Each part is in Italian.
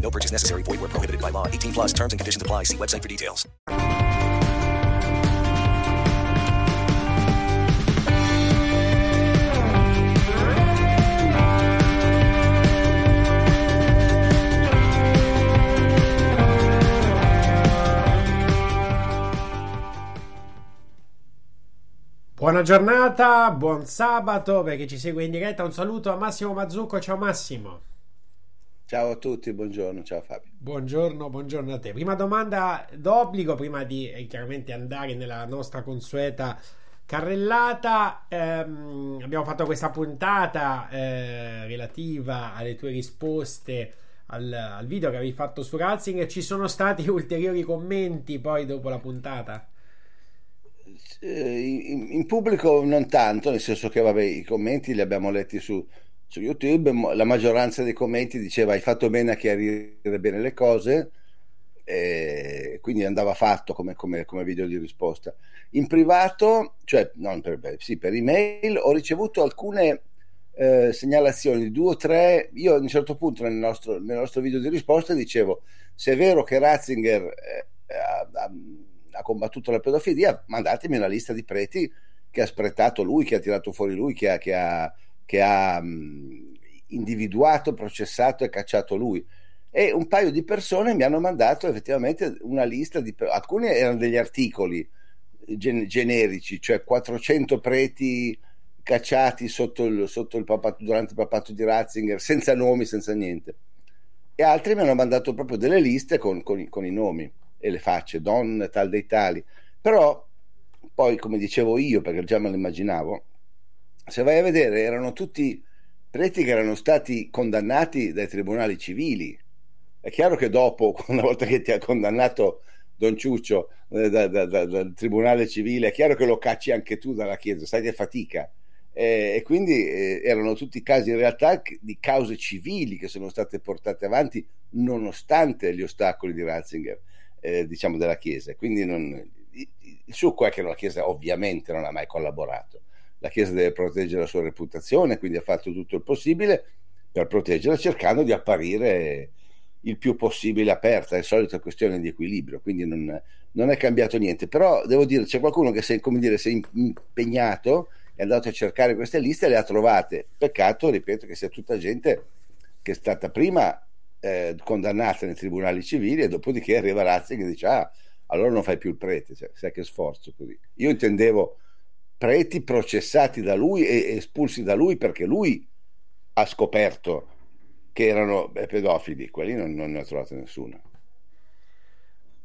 No purchase necessary. Void where prohibited by law. 18 plus terms and conditions apply. See website for details. Buona giornata, buon sabato per chi ci segue in diretta. Un saluto a Massimo Mazzucco. Ciao Massimo. Ciao a tutti, buongiorno, ciao Fabio. Buongiorno, buongiorno a te. Prima domanda d'obbligo, prima di eh, chiaramente andare nella nostra consueta carrellata. Ehm, abbiamo fatto questa puntata eh, relativa alle tue risposte al, al, video che avevi fatto su Ratzinger. Ci sono stati ulteriori commenti poi dopo la puntata? In, in, pubblico non tanto, nel senso che vabbè, i commenti li abbiamo letti su, su YouTube, la maggioranza dei commenti diceva hai fatto bene a chiarire bene le cose, e quindi andava fatto come, come, come video di risposta. In privato, cioè non per, sì, per email, ho ricevuto alcune eh, segnalazioni, due o tre, io a un certo punto nel nostro, nel nostro video di risposta dicevo se è vero che Ratzinger eh, ha, ha, ha combattuto la pedofilia, mandatemi una lista di preti che ha spretato lui, che ha tirato fuori lui, che ha, che ha che ha individuato, processato e cacciato lui. E un paio di persone mi hanno mandato effettivamente una lista di... alcuni erano degli articoli gen- generici, cioè 400 preti cacciati sotto il, sotto il papato, durante il papato di Ratzinger, senza nomi, senza niente. E altri mi hanno mandato proprio delle liste con, con, con i nomi e le facce, Don tal dei tali. Però poi, come dicevo io, perché già me lo immaginavo, se vai a vedere, erano tutti preti che erano stati condannati dai tribunali civili. È chiaro che dopo, una volta che ti ha condannato Don Ciuccio eh, da, da, da, dal tribunale civile, è chiaro che lo cacci anche tu dalla Chiesa, sai che fatica. Eh, e quindi eh, erano tutti casi in realtà di cause civili che sono state portate avanti nonostante gli ostacoli di Ratzinger, eh, diciamo della Chiesa. Quindi non, il succo è che la Chiesa ovviamente non ha mai collaborato la Chiesa deve proteggere la sua reputazione, quindi ha fatto tutto il possibile per proteggerla, cercando di apparire il più possibile aperta, è solita questione di equilibrio, quindi non, non, è cambiato niente. Però devo dire, c'è qualcuno che si è, come dire, si è impegnato, è andato a cercare queste liste e le ha trovate. Peccato, ripeto, che sia tutta gente che è stata prima eh, condannata nei tribunali civili e dopodiché arriva Ratzinger e dice, ah, allora non fai più il prete, cioè, sai che sforzo così. Io intendevo preti processati da lui e espulsi da lui perché lui ha scoperto che erano pedofili, quelli non, non ne ho trovato nessuno.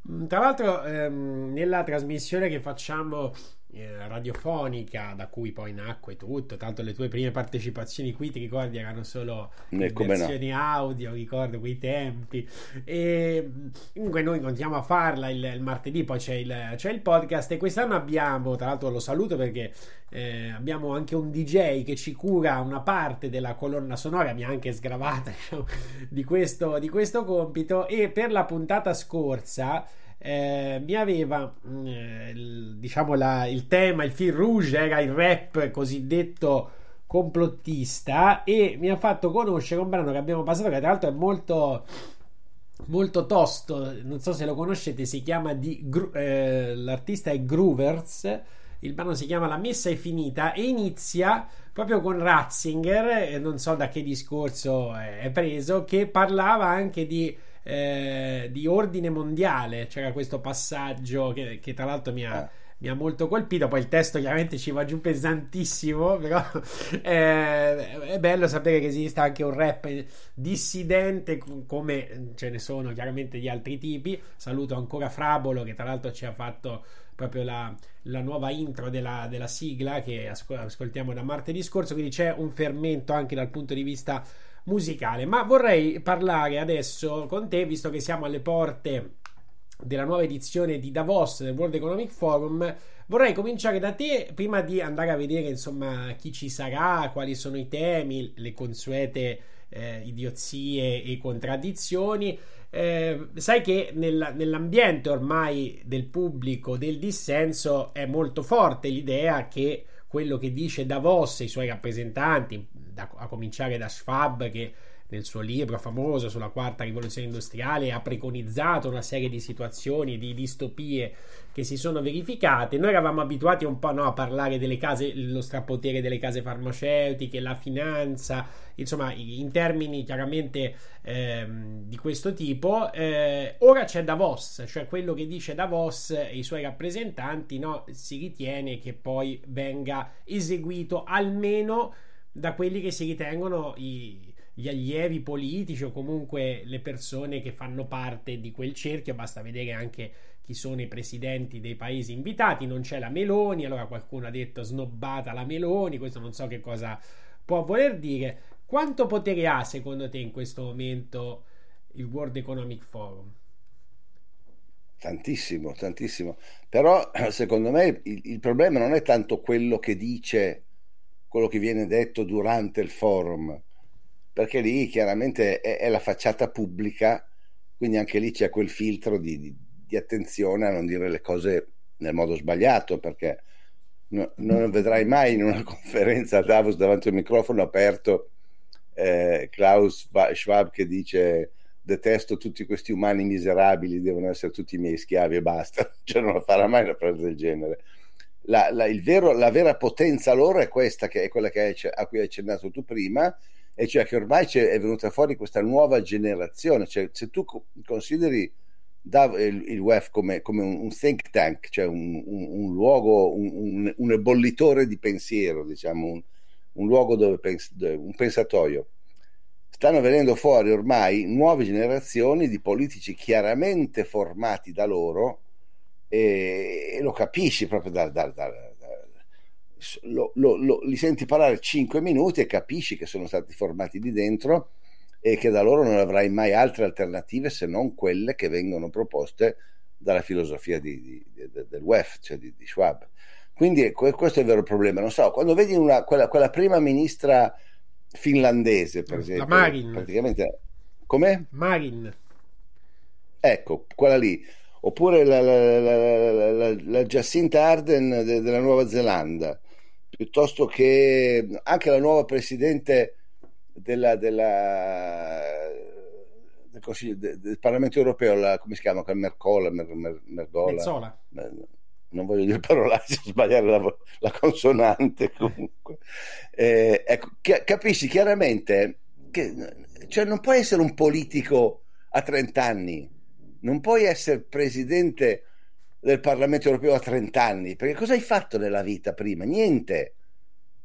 Mm, tra l'altro, ehm, nella trasmissione che facciamo eh, radiofonica, da cui poi nacque tutto, tanto le tue prime partecipazioni qui, ti ricordi, erano solo eh, versioni no. audio, ricordo quei tempi. E comunque noi continuiamo a farla il, il martedì, poi c'è il, c'è il, podcast e quest'anno abbiamo, tra l'altro lo saluto perché eh, abbiamo anche un DJ che ci cura una parte della colonna sonora, mi ha anche sgravata diciamo, di, questo, di questo compito e per la puntata scorsa eh, mi aveva mm, eh, il, diciamo la, il tema, il fil rouge era il rap cosiddetto complottista e mi ha fatto conoscere un brano che abbiamo passato che tra l'altro è molto molto tosto non so se lo conoscete si chiama di, eh, l'artista è Groovers il brano si chiama La messa è finita e inizia proprio con Ratzinger non so da che discorso è preso che parlava anche di eh, di ordine mondiale. C'era questo passaggio che, che tra l'altro mi ha. Eh mi ha molto colpito. Poi il testo chiaramente ci va giù pesantissimo, però eh, è bello sapere che esiste anche un rap dissidente come ce ne sono chiaramente di altri tipi. Saluto ancora Frabolo che tra l'altro ci ha fatto proprio la, la nuova intro della, della sigla che ascol- ascoltiamo da martedì scorso, quindi c'è un fermento anche dal punto di vista musicale. Ma vorrei parlare adesso con te, visto che siamo alle porte della nuova edizione di Davos del World Economic Forum. Vorrei cominciare da te prima di andare a vedere insomma chi ci sarà, quali sono i temi, le consuete eh, idiozie e contraddizioni. Eh, sai che nel, nell'ambiente ormai del pubblico del dissenso è molto forte l'idea che quello che dice Davos e i suoi rappresentanti, da, a cominciare da Schwab che nel suo libro famoso sulla quarta rivoluzione industriale ha preconizzato una serie di situazioni, di distopie che si sono verificate. Noi eravamo abituati un po' no, a parlare delle case, lo strapotere delle case farmaceutiche, la finanza, insomma, in termini chiaramente ehm, di questo tipo. Eh, ora c'è Davos, cioè quello che dice Davos e i suoi rappresentanti, no, si ritiene che poi venga eseguito almeno da quelli che si ritengono i gli allievi politici o comunque le persone che fanno parte di quel cerchio, basta vedere anche chi sono i presidenti dei paesi invitati, non c'è la Meloni, allora qualcuno ha detto snobbata la Meloni, questo non so che cosa può voler dire. Quanto potere ha secondo te in questo momento il World Economic Forum? Tantissimo, tantissimo. Però secondo me il, il problema non è tanto quello che dice, quello che viene detto durante il forum, perché lì chiaramente è, è, la facciata pubblica, quindi anche lì c'è quel filtro di, di, di attenzione a non dire le cose nel modo sbagliato, perché no, non vedrai mai in una conferenza a Davos davanti a un microfono aperto eh, Klaus Schwab che dice detesto tutti questi umani miserabili, devono essere tutti i miei schiavi e basta, cioè non farà mai una frase del genere. La, la, vero, la vera potenza loro è questa, che è quella che hai, a cui hai accennato tu prima, e cioè che ormai è venuta fuori questa nuova generazione, cioè se tu consideri il, il WEF come, come, un think tank, cioè un, un, un luogo, un, un, ebollitore di pensiero, diciamo, un, luogo dove pens- un pensatoio, stanno venendo fuori ormai nuove generazioni di politici chiaramente formati da loro e, e lo capisci proprio da, da, da, lo, lo, lo, li senti parlare 5 minuti e capisci che sono stati formati di dentro e che da loro non avrai mai altre alternative se non quelle che vengono proposte dalla filosofia di, di, di, del WEF, cioè di, Schwab. Quindi questo è il vero problema. Non so, quando vedi una, quella, quella, prima ministra finlandese, per esempio, la Marin. praticamente... Com'è? Marin. Ecco, quella lì. Oppure la, la, la, la Jacinta Arden de, della Nuova Zelanda piuttosto che anche la nuova presidente della, della, del, Consiglio, del, Parlamento europeo, la, come si chiama? Mercola, Mer, Mer, Mergola. Mezzola. Non voglio dire parolacce, sbagliare la, la consonante comunque. Eh, ecco, capisci chiaramente che cioè, non puoi essere un politico a 30 anni, non puoi essere presidente del Parlamento europeo a 30 anni, perché cosa hai fatto nella vita prima? Niente.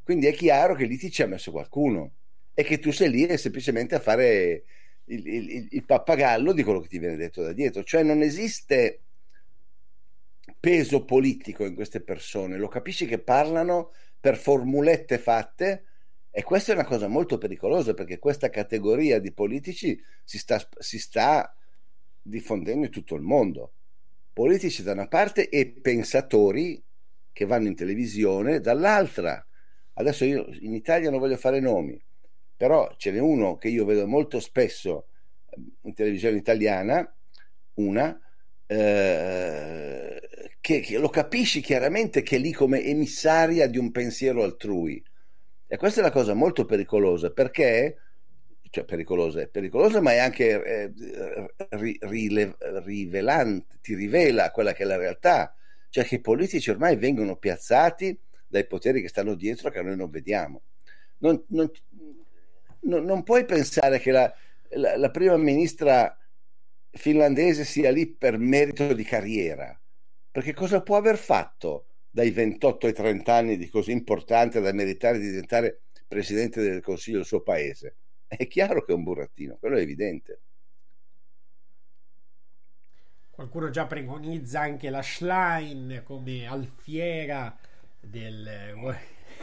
Quindi è chiaro che lì ti ci ha messo qualcuno e che tu sei lì semplicemente a fare il, il, il pappagallo di quello che ti viene detto da dietro. Cioè non esiste peso politico in queste persone, lo capisci che parlano per formulette fatte e questa è una cosa molto pericolosa perché questa categoria di politici si sta, si sta diffondendo in tutto il mondo politici da una parte e pensatori che vanno in televisione dall'altra. Adesso io in Italia non voglio fare nomi, però ce n'è uno che io vedo molto spesso eh, in televisione italiana, una, eh, che, che, lo capisci chiaramente che è lì come emissaria di un pensiero altrui. E questa è una cosa molto pericolosa perché cioè pericolosa, è pericolosa, ma è anche eh, ri, rile, rivelante, ti rivela quella che è la realtà, cioè che i politici ormai vengono piazzati dai poteri che stanno dietro che noi non vediamo. Non, non, non, non puoi pensare che la, la, la, prima ministra finlandese sia lì per merito di carriera. Perché cosa può aver fatto dai 28 ai 30 anni di così importante da meritare di diventare presidente del Consiglio del suo paese? È chiaro che è un burattino, quello è evidente. Qualcuno già preconizza anche la Schlein come alfiera del,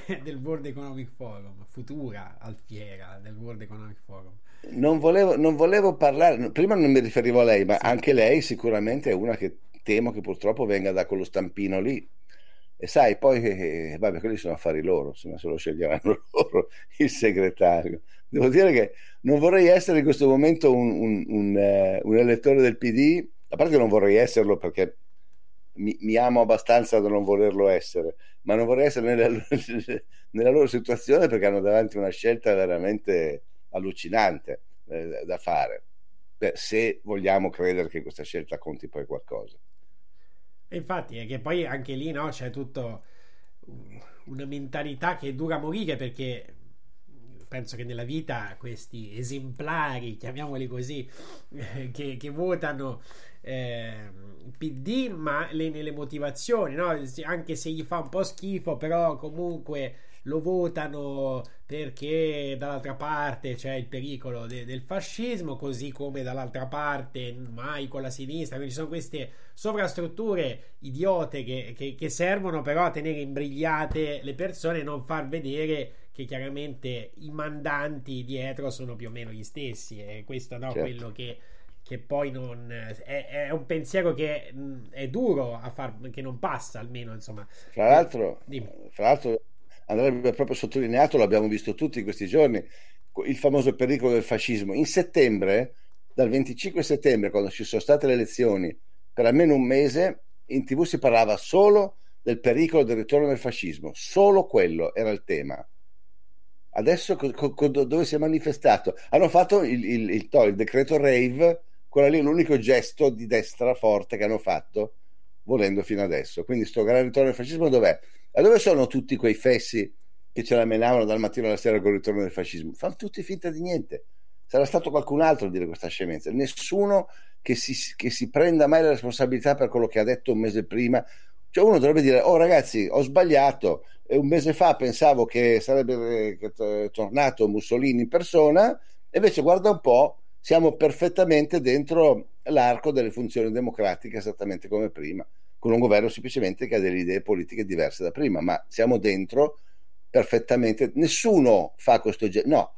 del World Economic Forum, futura alfiera del World Economic Forum. Non volevo, non volevo parlare, prima non mi riferivo a lei, ma sì. anche lei sicuramente è una che temo che purtroppo venga da quello stampino lì. E sai, poi, eh, vabbè, quelli sono affari loro, se lo sceglieranno loro il segretario. Devo dire che non vorrei essere in questo momento un, un, un, uh, un elettore del PD, a parte che non vorrei esserlo perché mi, mi, amo abbastanza da non volerlo essere, ma non vorrei essere nella, nella loro situazione perché hanno davanti una scelta veramente allucinante eh, da fare, Beh, se vogliamo credere che questa scelta conti poi qualcosa. infatti è che poi anche lì no, c'è tutta una mentalità che dura morire perché penso che nella vita questi esemplari, chiamiamoli così, che, che votano eh, PD, ma le, nelle motivazioni, no? anche se gli fa un po' schifo, però comunque lo votano perché dall'altra parte c'è il pericolo de- del fascismo, così come dall'altra parte mai con la sinistra. Quindi ci sono queste sovrastrutture idiote che, che, che servono però a tenere imbrigliate le persone e non far vedere che chiaramente i mandanti dietro sono più o meno gli stessi. E questo no, certo. quello che che poi non è, è, un pensiero che è duro a far che non passa almeno insomma fra l'altro, fra l'altro andrebbe proprio sottolineato l'abbiamo visto tutti questi giorni il famoso pericolo del fascismo in settembre dal 25 settembre quando ci sono state le elezioni per almeno un mese in tv si parlava solo del pericolo del ritorno del fascismo solo quello era il tema adesso co- co- dove si è manifestato hanno fatto il, il, il, il decreto rave quello lì è l'unico gesto di destra forte che hanno fatto volendo fino adesso. Quindi sto gran ritorno del fascismo dov'è? E dove sono tutti quei fessi che ce la menavano dal mattino alla sera con il ritorno del fascismo? Fanno tutti finta di niente. Sarà stato qualcun altro a dire questa scemenza. Nessuno che si, che si prenda mai la responsabilità per quello che ha detto un mese prima. Cioè uno dovrebbe dire, oh ragazzi, ho sbagliato. Un mese fa pensavo che sarebbe eh, tornato Mussolini in persona, invece guarda un po', siamo perfettamente dentro l'arco delle funzioni democratiche esattamente come prima, con un governo semplicemente che ha delle idee politiche diverse da prima, ma siamo dentro perfettamente, nessuno fa questo genere, no,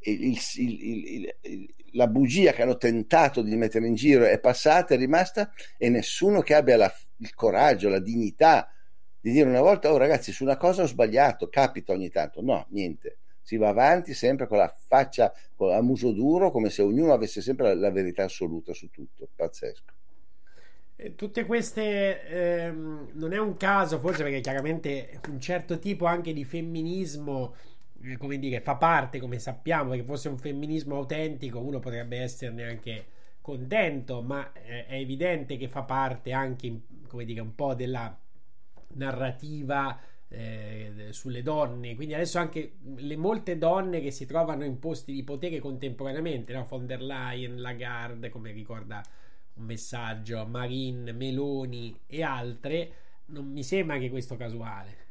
il, il, il, la bugia che hanno tentato di mettere in giro è passata, è rimasta e nessuno che abbia la, il coraggio, la dignità di dire una volta, oh ragazzi, su una cosa ho sbagliato, capita ogni tanto, no, niente. Si va avanti sempre con la faccia a muso duro come se ognuno avesse sempre la, la verità assoluta su tutto. Pazzesco. Tutte queste ehm, non è un caso forse perché chiaramente un certo tipo anche di femminismo eh, come dire fa parte come sappiamo che fosse un femminismo autentico uno potrebbe esserne anche contento ma eh, è evidente che fa parte anche come dire un po' della narrativa eh, sulle donne. Quindi adesso anche le molte donne che si trovano in posti di potere contemporaneamente, no? von der Leyen, Lagarde, come ricorda un messaggio, Marin, Meloni e altre, non mi sembra che questo casuale.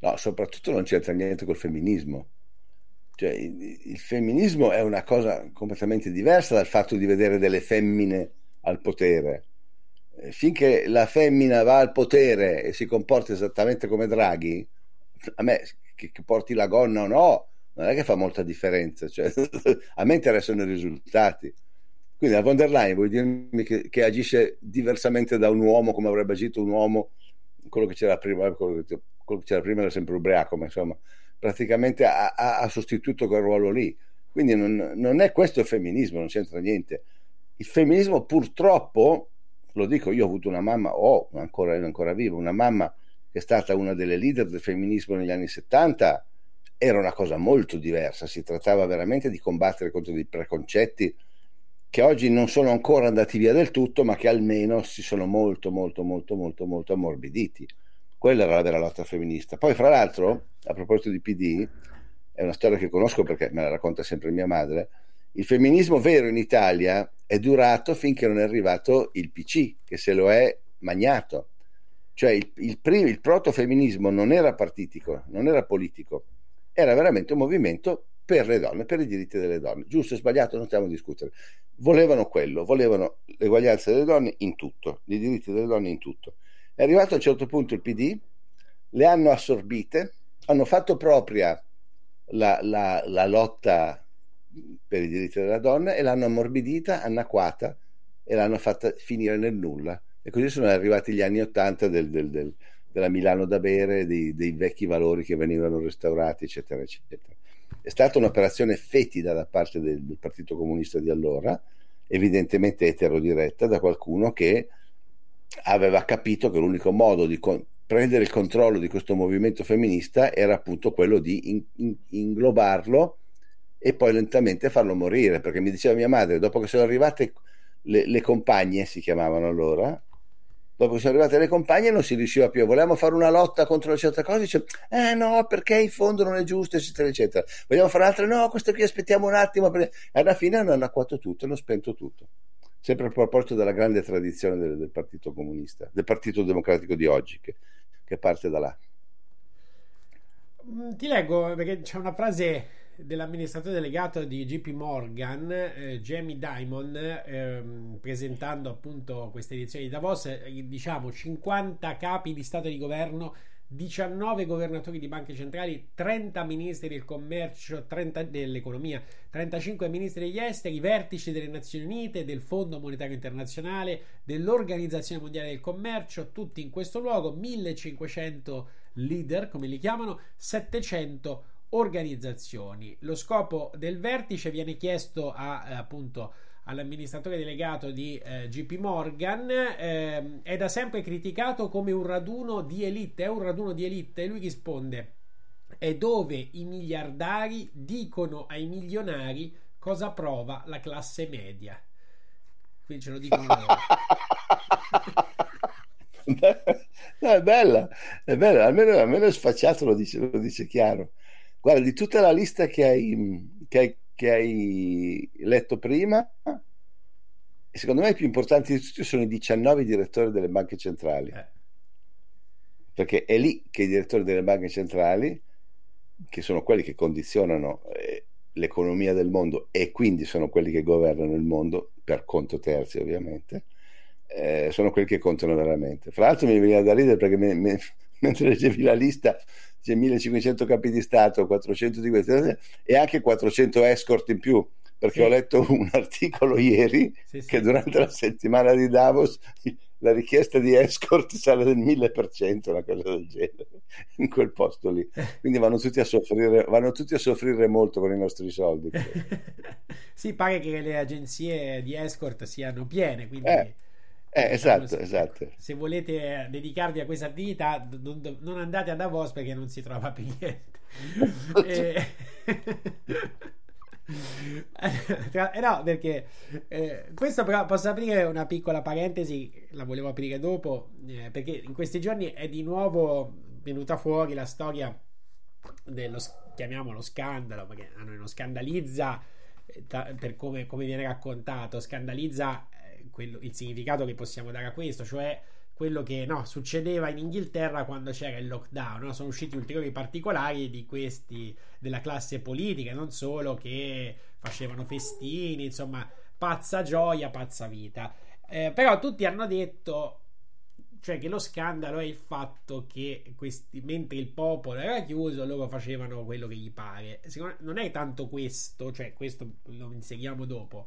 No, soprattutto non c'entra niente col femminismo. Cioè, il, femminismo è una cosa completamente diversa dal fatto di vedere delle femmine al potere finché la femmina va al potere e si comporta esattamente come Draghi, a me che, che porti la gonna o no, non è che fa molta differenza, cioè, a me interessano i risultati. Quindi la von der Leyen vuoi dirmi che, che, agisce diversamente da un uomo come avrebbe agito un uomo, quello che c'era prima, quello che, quello che c'era prima era sempre ubriaco, ma insomma, praticamente ha, ha sostituito quel ruolo lì. Quindi non, non è questo il femminismo, non c'entra niente. Il femminismo purtroppo lo dico, io ho avuto una mamma, ho oh, ancora, ancora viva, una mamma che è stata una delle leader del femminismo negli anni 70, era una cosa molto diversa, si trattava veramente di combattere contro dei preconcetti che oggi non sono ancora andati via del tutto, ma che almeno si sono molto, molto, molto, molto, molto ammorbiditi. Quella era la vera lotta femminista. Poi, fra l'altro, a proposito di PD, è una storia che conosco perché me la racconta sempre mia madre, Il femminismo vero in Italia è durato finché non è arrivato il PC, che se lo è magnato. Cioè il, il, primo, il protofemminismo non era partitico, non era politico, era veramente un movimento per le donne, per i diritti delle donne. Giusto o sbagliato, non stiamo a discutere. Volevano quello, volevano l'eguaglianza delle donne in tutto, i diritti delle donne in tutto. È arrivato a un certo punto il PD, le hanno assorbite, hanno fatto propria la, la, la lotta per i diritti della donna e l'hanno ammorbidita, anacquata e l'hanno fatta finire nel nulla. E così sono arrivati gli anni Ottanta del, del, del, della Milano da bere, dei, dei, vecchi valori che venivano restaurati, eccetera, eccetera. È stata un'operazione fetida da parte del, del Partito Comunista di allora, evidentemente eterodiretta da qualcuno che aveva capito che l'unico modo di con- prendere il controllo di questo movimento femminista era appunto quello di in- in- inglobarlo e poi lentamente farlo morire, perché mi diceva mia madre, dopo che sono arrivate le, le compagne, si chiamavano allora, dopo che sono arrivate le compagne non si riusciva più, volevamo fare una lotta contro certe cose, dice, eh no, perché in fondo non è giusto, eccetera, eccetera. Vogliamo fare altre, no, questo qui aspettiamo un attimo, perché... alla fine hanno anacquato tutto, hanno spento tutto. Sempre a proposito della grande tradizione del, del Partito Comunista, del Partito Democratico di oggi, che, che parte da là. Mm, ti leggo perché c'è una frase dell'amministratore delegato di JP Morgan, eh, Jamie Dimon, ehm, presentando appunto questa edizione di Davos, eh, diciamo 50 capi di Stato e di governo 19 governatori di banche centrali, 30 ministri del commercio, 30 dell'economia, 35 ministri degli esteri, vertici delle Nazioni Unite, del Fondo Monetario Internazionale, dell'Organizzazione Mondiale del Commercio, tutti in questo luogo, 1500 leader, come li chiamano, 700 organizzazioni. Lo scopo del vertice viene chiesto a, eh, appunto all'amministratore delegato di eh, JP Morgan eh, è da sempre criticato come un raduno di elite, è un raduno di elite e lui risponde è dove i miliardari dicono ai milionari cosa prova la classe media. Quindi ce lo dicono loro. no, è bella, è bella, almeno, almeno sfacciato, lo dice, lo dice chiaro. Guarda, di tutta la lista che hai, che hai, che hai letto prima, secondo me i più importanti di tutti sono i 19 direttori delle banche centrali. Eh. Perché è lì che i direttori delle banche centrali, che sono quelli che condizionano eh, l'economia del mondo e quindi sono quelli che governano il mondo, per conto terzi ovviamente, eh, sono quelli che contano veramente. Fra l'altro mi veniva da ridere perché me, me, mentre leggevi la lista c'è 1500 capi di Stato, 400 di questi e anche 400 escort in più perché sì. ho letto un articolo ieri sì, sì. che durante la settimana di Davos la richiesta di escort sale del 1000%, una cosa del genere, in quel posto lì. Quindi vanno tutti a soffrire, vanno tutti a soffrire molto con i nostri soldi. sì, pare che le agenzie di escort siano piene, quindi... Eh. Eh, esatto, esatto. Se volete dedicarvi a questa attività, non, non, andate a Davos perché non si trova più niente. e... eh, no, perché eh, questo però posso aprire una piccola parentesi, la volevo aprire dopo, eh, perché in questi giorni è di nuovo venuta fuori la storia dello, chiamiamolo scandalo, perché a noi non scandalizza eh, per come, come viene raccontato, scandalizza quello, il significato che possiamo dare a questo, cioè quello che no, succedeva in Inghilterra quando c'era il lockdown. No? Sono usciti ulteriori particolari di questi della classe politica, non solo che facevano festini, insomma, pazza gioia, pazza vita. Eh, però tutti hanno detto cioè che lo scandalo è il fatto che questi, mentre il popolo era chiuso loro facevano quello che gli pare Secondo, non è tanto questo cioè questo lo inseriamo dopo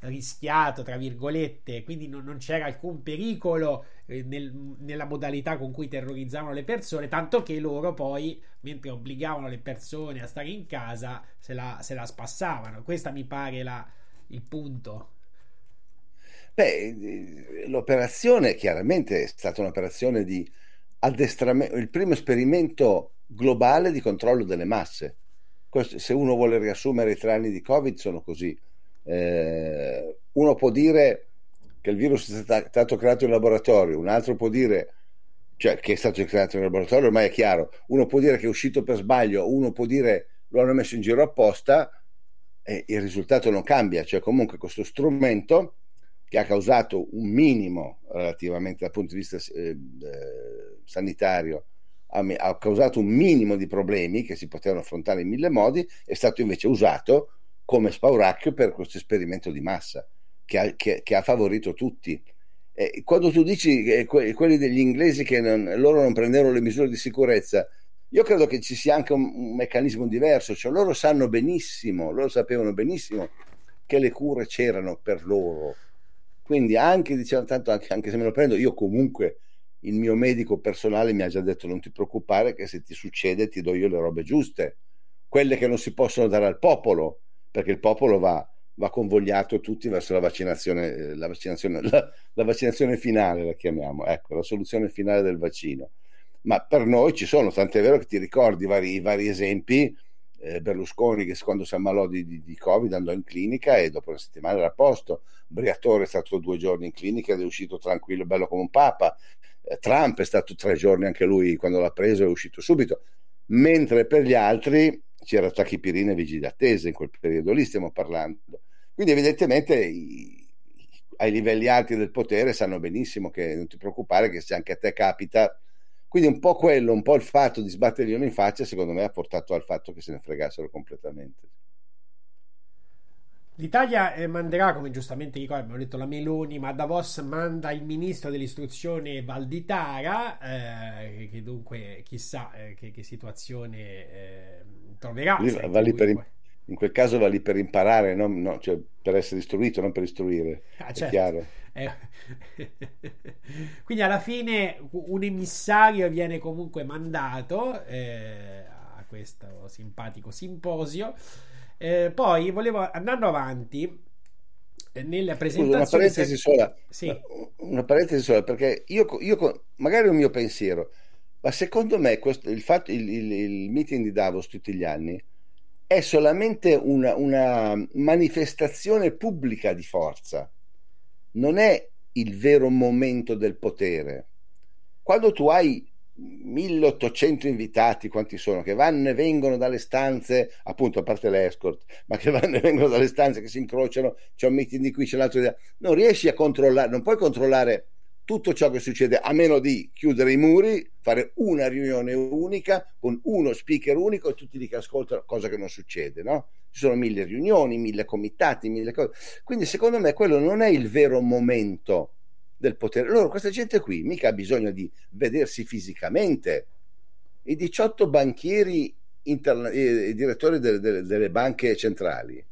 rischiato tra virgolette quindi non, non c'era alcun pericolo eh, nel- nella modalità con cui terrorizzavano le persone tanto che loro poi mentre obbligavano le persone a stare in casa se la, se la spassavano questa mi pare la- il punto Beh, eh, l'operazione chiaramente è stata un'operazione di addestramento, il primo esperimento globale di controllo delle masse. Questo- se uno vuole riassumere i tre anni di Covid, sono così. Eh, uno può dire che il virus è stato creato in laboratorio, un altro può dire cioè, che è stato creato in laboratorio, ormai è chiaro. Uno può dire che è uscito per sbaglio, uno può dire lo hanno messo in giro apposta e il risultato non cambia. Cioè, comunque, questo strumento che ha causato un minimo relativamente dal punto di vista eh, eh, sanitario, ha, ha causato un minimo di problemi che si potevano affrontare in mille modi, è stato invece usato come spauracchio per questo esperimento di massa che ha, che- che ha favorito tutti. E quando tu dici che que- quelli degli inglesi che non- loro non prendevano le misure di sicurezza, io credo che ci sia anche un, un meccanismo diverso, cioè loro sanno benissimo, loro sapevano benissimo che le cure c'erano per loro. Quindi anche, diciamo, tanto anche, anche se me lo prendo, io comunque il mio medico personale mi ha già detto non ti preoccupare che se ti succede ti do io le robe giuste, quelle che non si possono dare al popolo, perché il popolo va, va convogliato tutti verso la vaccinazione, eh, la vaccinazione, la, la vaccinazione finale, la chiamiamo, ecco, la soluzione finale del vaccino. Ma per noi ci sono, tant'è vero che ti ricordi vari, vari esempi, eh, Berlusconi che quando si ammalò di, di, di Covid andò in clinica e dopo una settimana era a posto, Briatore è stato due giorni in clinica ed è uscito tranquillo, bello come un papa, Eh, Trump è stato tre giorni anche lui quando l'ha preso è uscito subito, mentre per gli altri c'era tachipirina e vigili d'attesa in quel periodo lì stiamo parlando. Quindi evidentemente i- ai livelli alti del potere sanno benissimo che non ti preoccupare che se anche a te capita quindi un po' quello, un po' il fatto di sbatterglielo in faccia, secondo me ha portato al fatto che se ne fregassero completamente. L'Italia eh, manderà, come giustamente ricordo, abbiamo detto la Meloni, ma Davos manda il ministro dell'istruzione Valditara, eh, che dunque chissà eh, che, che situazione eh, troverà. Va lì per- poi- in quel caso va lì per imparare, no? No, cioè per essere istruito, non per istruire. Ah, è certo. chiaro. Eh, Quindi alla fine un emissario viene comunque mandato a questo simpatico simposio. Eh, poi volevo, andando avanti, eh, nella Scusa, presentazione... una parentesi sola, Sì. una parentesi sola, perché io, io magari è un mio pensiero, ma secondo me questo- il, fatto, il, il- il meeting di Davos tutti gli anni è solamente una, una manifestazione pubblica di forza, non è il vero momento del potere. Quando tu hai 1800 invitati, quanti sono, che vanno e vengono dalle stanze, appunto a parte l'escort, ma che vanno e vengono dalle stanze, che si incrociano, c'è un meeting di qui, c'è l'altro di là, non riesci a controllare, non puoi controllare tutto ciò che succede a meno di chiudere i muri, fare una riunione unica con uno speaker unico e tutti lì che ascoltano, cosa che non succede, no? Ci sono mille riunioni, mille comitati, mille cose. Quindi secondo me quello non è il vero momento del potere. Loro, questa gente qui, mica ha bisogno di vedersi fisicamente. I 18 banchieri, interna- eh, direttori delle, delle- delle banche centrali,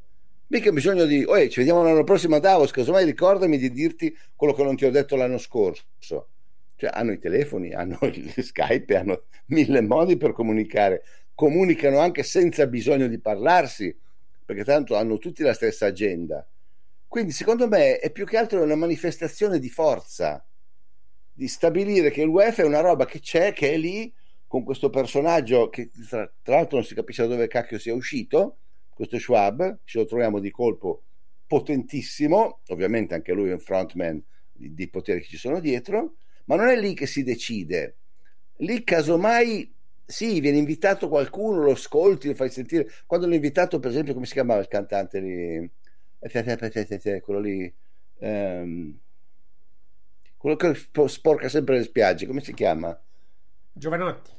mica bisogno di, oh, ci vediamo l'anno prossimo a Davos, casomai ricordami di dirti quello che non ti ho detto l'anno scorso. Cioè, hanno i telefoni, hanno il Skype, hanno mille modi per comunicare. Comunicano anche senza bisogno di parlarsi, perché tanto hanno tutti la stessa agenda. Quindi, secondo me, è più che altro una manifestazione di forza, di stabilire che il UEFA è una roba che c'è, che è lì, con questo personaggio che tra, tra l'altro non si capisce da dove cacchio sia uscito, questo Schwab, ce lo troviamo di colpo potentissimo, ovviamente anche lui è un frontman di, di poteri che ci sono dietro, ma non è lì che si decide. Lì casomai sì, viene invitato qualcuno, lo ascolti, lo fai sentire. Quando l'ho invitato, per esempio, come si chiamava il cantante lì? Quello lì, ehm, quello che sporca sempre le spiagge, come si chiama? Giovanotti.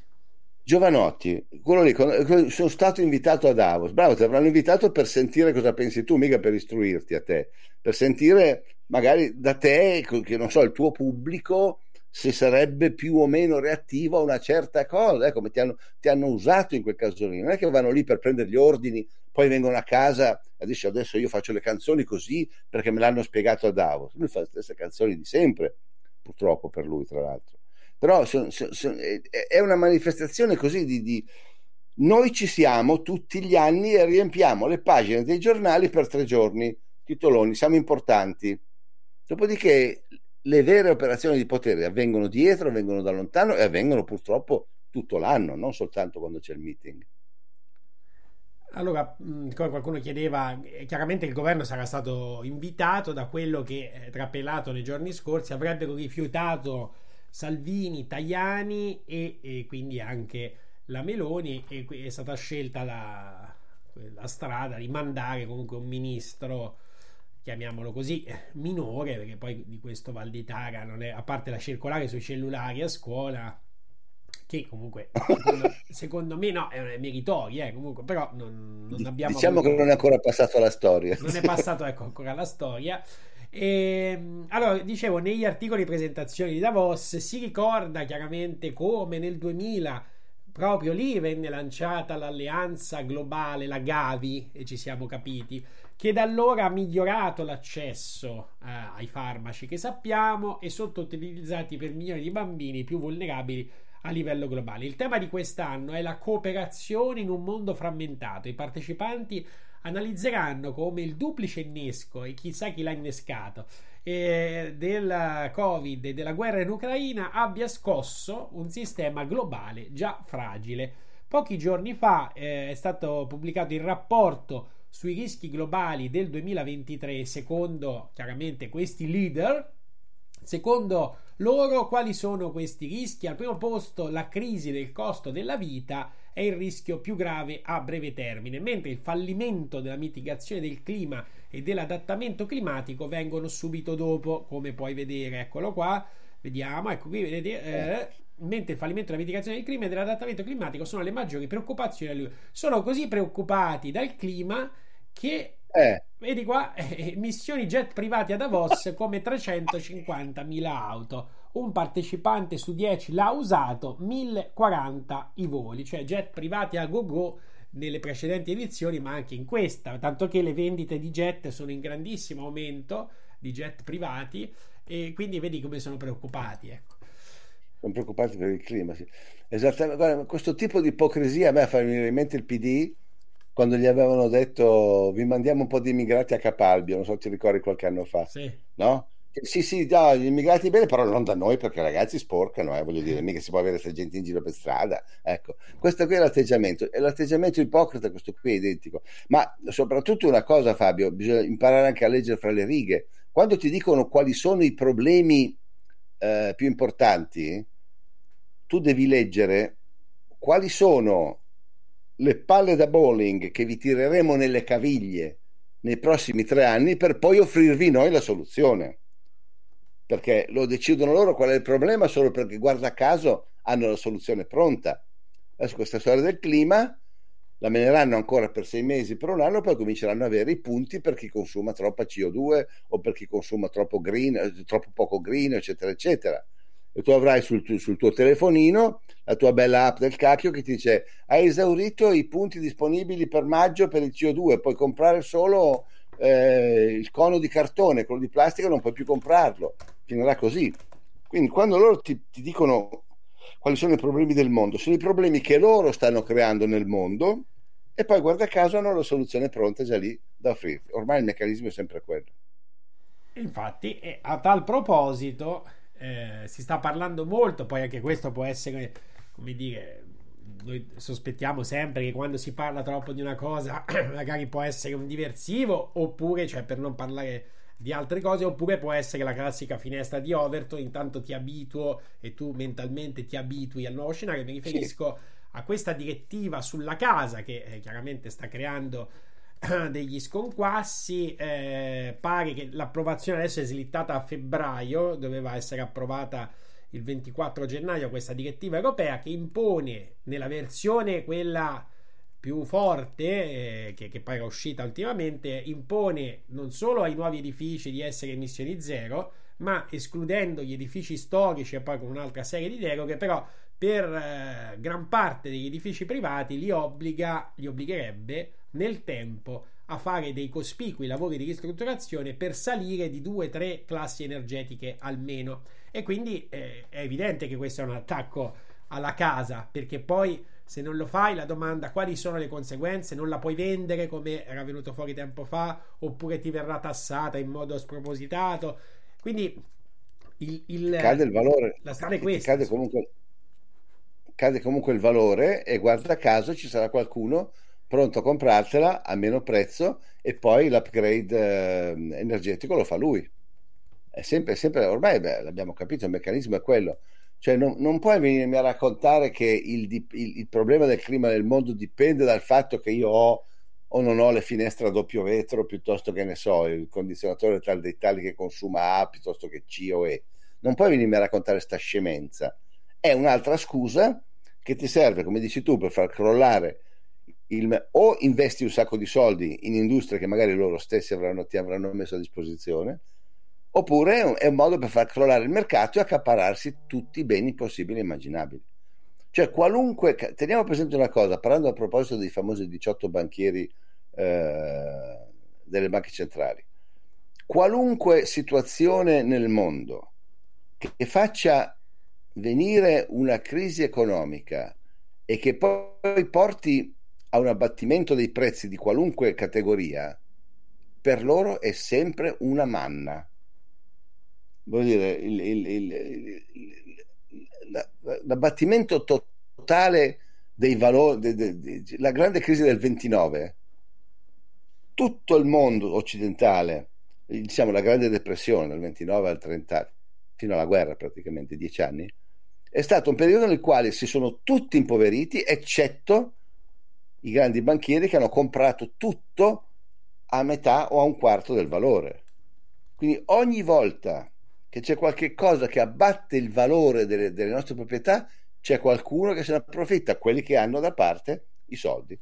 Giovanotti, quello lì, sono stato invitato a Davos. Bravo, ti avranno invitato per sentire cosa pensi tu, mica per istruirti a te, per sentire magari da te, che non so, il tuo pubblico, se sarebbe più o meno reattivo a una certa cosa, come ti hanno, ti hanno usato in quel caso lì. Non è che vanno lì per prendere gli ordini, poi vengono a casa e dicono adesso io faccio le canzoni così perché me l'hanno spiegato a Davos. Lui fa le stesse canzoni di sempre, purtroppo per lui, tra l'altro. Però son, son, son, è una manifestazione così di, di noi ci siamo tutti gli anni e riempiamo le pagine dei giornali per tre giorni, titoloni, siamo importanti. Dopodiché le vere operazioni di potere avvengono dietro, avvengono da lontano e avvengono purtroppo tutto l'anno, non soltanto quando c'è il meeting. Allora, qualcuno chiedeva, eh, chiaramente il governo sarà stato invitato da quello che è trapelato nei giorni scorsi, avrebbero rifiutato Salvini, Tajani e, e quindi anche la Meloni e è stata scelta la, la strada di mandare comunque un ministro chiamiamolo così, minore, perché poi di questo Valditara non è, a parte la circolare sui cellulari a scuola, che comunque secondo, secondo me no, è meritoria, eh, comunque, però non, non abbiamo... Diciamo avuto, che non è ancora passato alla storia. Non è passato, ecco, ancora alla storia. E, ehm, allora, dicevo, negli articoli di presentazione di Davos si ricorda chiaramente come nel 2000 proprio lì venne lanciata l'alleanza globale, la Gavi, e ci siamo capiti, che da allora ha migliorato l'accesso eh, ai farmaci che sappiamo e sottoutilizzati per milioni di bambini più vulnerabili a livello globale. Il tema di quest'anno è la cooperazione in un mondo frammentato. I partecipanti analizzeranno come il duplice innesco, e chissà chi l'ha innescato, eh, del Covid e della guerra in Ucraina abbia scosso un sistema globale già fragile. Pochi giorni fa eh, è stato pubblicato il rapporto sui rischi globali del 2023 secondo chiaramente questi leader secondo loro quali sono questi rischi? Al primo posto la crisi del costo della vita è il rischio più grave a breve termine mentre il fallimento della mitigazione del clima e dell'adattamento climatico vengono subito dopo come puoi vedere. Eccolo qua vediamo ecco qui vedete eh, mentre il fallimento della mitigazione del clima e dell'adattamento climatico sono le maggiori preoccupazioni. Sono così preoccupati dal clima che eh. vedi qua eh, missioni jet privati a Davos come 350.000 auto. Un partecipante su 10 l'ha usato, 1040 i voli, cioè jet privati a go go nelle precedenti edizioni, ma anche in questa, tanto che le vendite di jet sono in grandissimo aumento di jet privati e quindi vedi come sono preoccupati, ecco sono preoccupati per il clima. Sì. Esattamente, guarda, questo tipo di ipocrisia a me fa venire in mente il PD quando gli avevano detto vi mandiamo un po' di immigrati a Capalbio, non so se ti ricordi qualche anno fa, sì. no? Sì, sì, no, gli immigrati bene, però non da noi perché ragazzi sporcano, eh, voglio dire, mica si può avere questa gente in giro per strada. Ecco, questo qui è l'atteggiamento, è l'atteggiamento ipocrita, questo qui è identico. Ma soprattutto una cosa, Fabio, bisogna imparare anche a leggere fra le righe. Quando ti dicono quali sono i problemi eh, più importanti, tu devi leggere quali sono le palle da bowling che vi tireremo nelle caviglie nei prossimi tre anni per poi offrirvi noi la soluzione. Perché lo decidono loro qual è il problema solo perché guarda caso hanno la soluzione pronta. Adesso questa storia del clima la meneranno ancora per sei mesi, per un anno, poi cominceranno ad avere i punti per chi consuma troppa CO2 o per chi consuma troppo, green, eh, troppo poco green, eccetera, eccetera. E tu avrai sul, sul, tuo telefonino la tua bella app del cacchio che ti dice hai esaurito i punti disponibili per maggio per il CO2, puoi comprare solo eh, il cono di cartone, quello di plastica non puoi più comprarlo, finirà così. Quindi quando loro ti, ti dicono quali sono i problemi del mondo, sono i problemi che loro stanno creando nel mondo e poi guarda caso hanno la soluzione pronta già lì da offrirti. Ormai il meccanismo è sempre quello. Infatti, a tal proposito, eh, si sta parlando molto, poi anche questo può essere, come dire, noi sospettiamo sempre che quando si parla troppo di una cosa, magari può essere un diversivo, oppure, cioè per non parlare di altre cose oppure può essere la classica finestra di Overton intanto ti abituo e tu mentalmente ti abitui al nuovo scenario mi riferisco sì. a questa direttiva sulla casa che eh, chiaramente sta creando degli sconquassi. Eh, pare che l'approvazione adesso è slittata a febbraio, doveva essere approvata il 24 gennaio questa direttiva europea che impone nella versione quella più forte eh, che, che poi era uscita ultimamente impone non solo ai nuovi edifici di essere emissioni zero ma escludendo gli edifici storici e poi con un'altra serie di deroghe però per eh, gran parte degli edifici privati li obbliga li obbligherebbe nel tempo a fare dei cospicui lavori di ristrutturazione per salire di due o tre classi energetiche almeno. E quindi eh, è evidente che questo è un attacco alla casa perché poi se non lo fai la domanda quali sono le conseguenze? Non la puoi vendere come era venuto fuori tempo fa oppure ti verrà tassata in modo spropositato. Quindi il, il cade il valore. la strada è questa. Cade comunque, cade comunque il valore e guarda caso ci sarà qualcuno pronto a comprartela a meno prezzo e poi l'upgrade eh, energetico lo fa lui. È sempre, sempre ormai beh, l'abbiamo capito il meccanismo è quello cioè, non, non, puoi venirmi a raccontare che il, il, il, problema del clima nel mondo dipende dal fatto che io ho o non ho le finestre a doppio vetro piuttosto che ne so, il condizionatore tal dei tali che consuma A piuttosto che C o E. Non puoi venirmi a raccontare sta scemenza. È un'altra scusa che ti serve, come dici tu, per far crollare il, o investi un sacco di soldi in industrie che magari loro stessi avranno, ti avranno messo a disposizione oppure è un, modo per far crollare il mercato e accapararsi tutti i beni possibili e immaginabili. Cioè, qualunque. Teniamo presente una cosa, parlando a proposito dei famosi 18 banchieri eh, delle banche centrali. Qualunque situazione nel mondo che faccia venire una crisi economica e che poi porti a un abbattimento dei prezzi di qualunque categoria, per loro è sempre una manna voglio dire, il, il, il, l'abbattimento totale dei valori, de, de, de, la grande crisi del 29, tutto il mondo occidentale, diciamo la grande depressione dal 29 al 30, fino alla guerra praticamente dieci anni, è stato un periodo nel quale si sono tutti impoveriti, eccetto i grandi banchieri che hanno comprato tutto a metà o a un quarto del valore. Quindi ogni volta che c'è qualche cosa che abbatte il valore delle, delle nostre proprietà, c'è qualcuno che se ne approfitta, quelli che hanno da parte i soldi.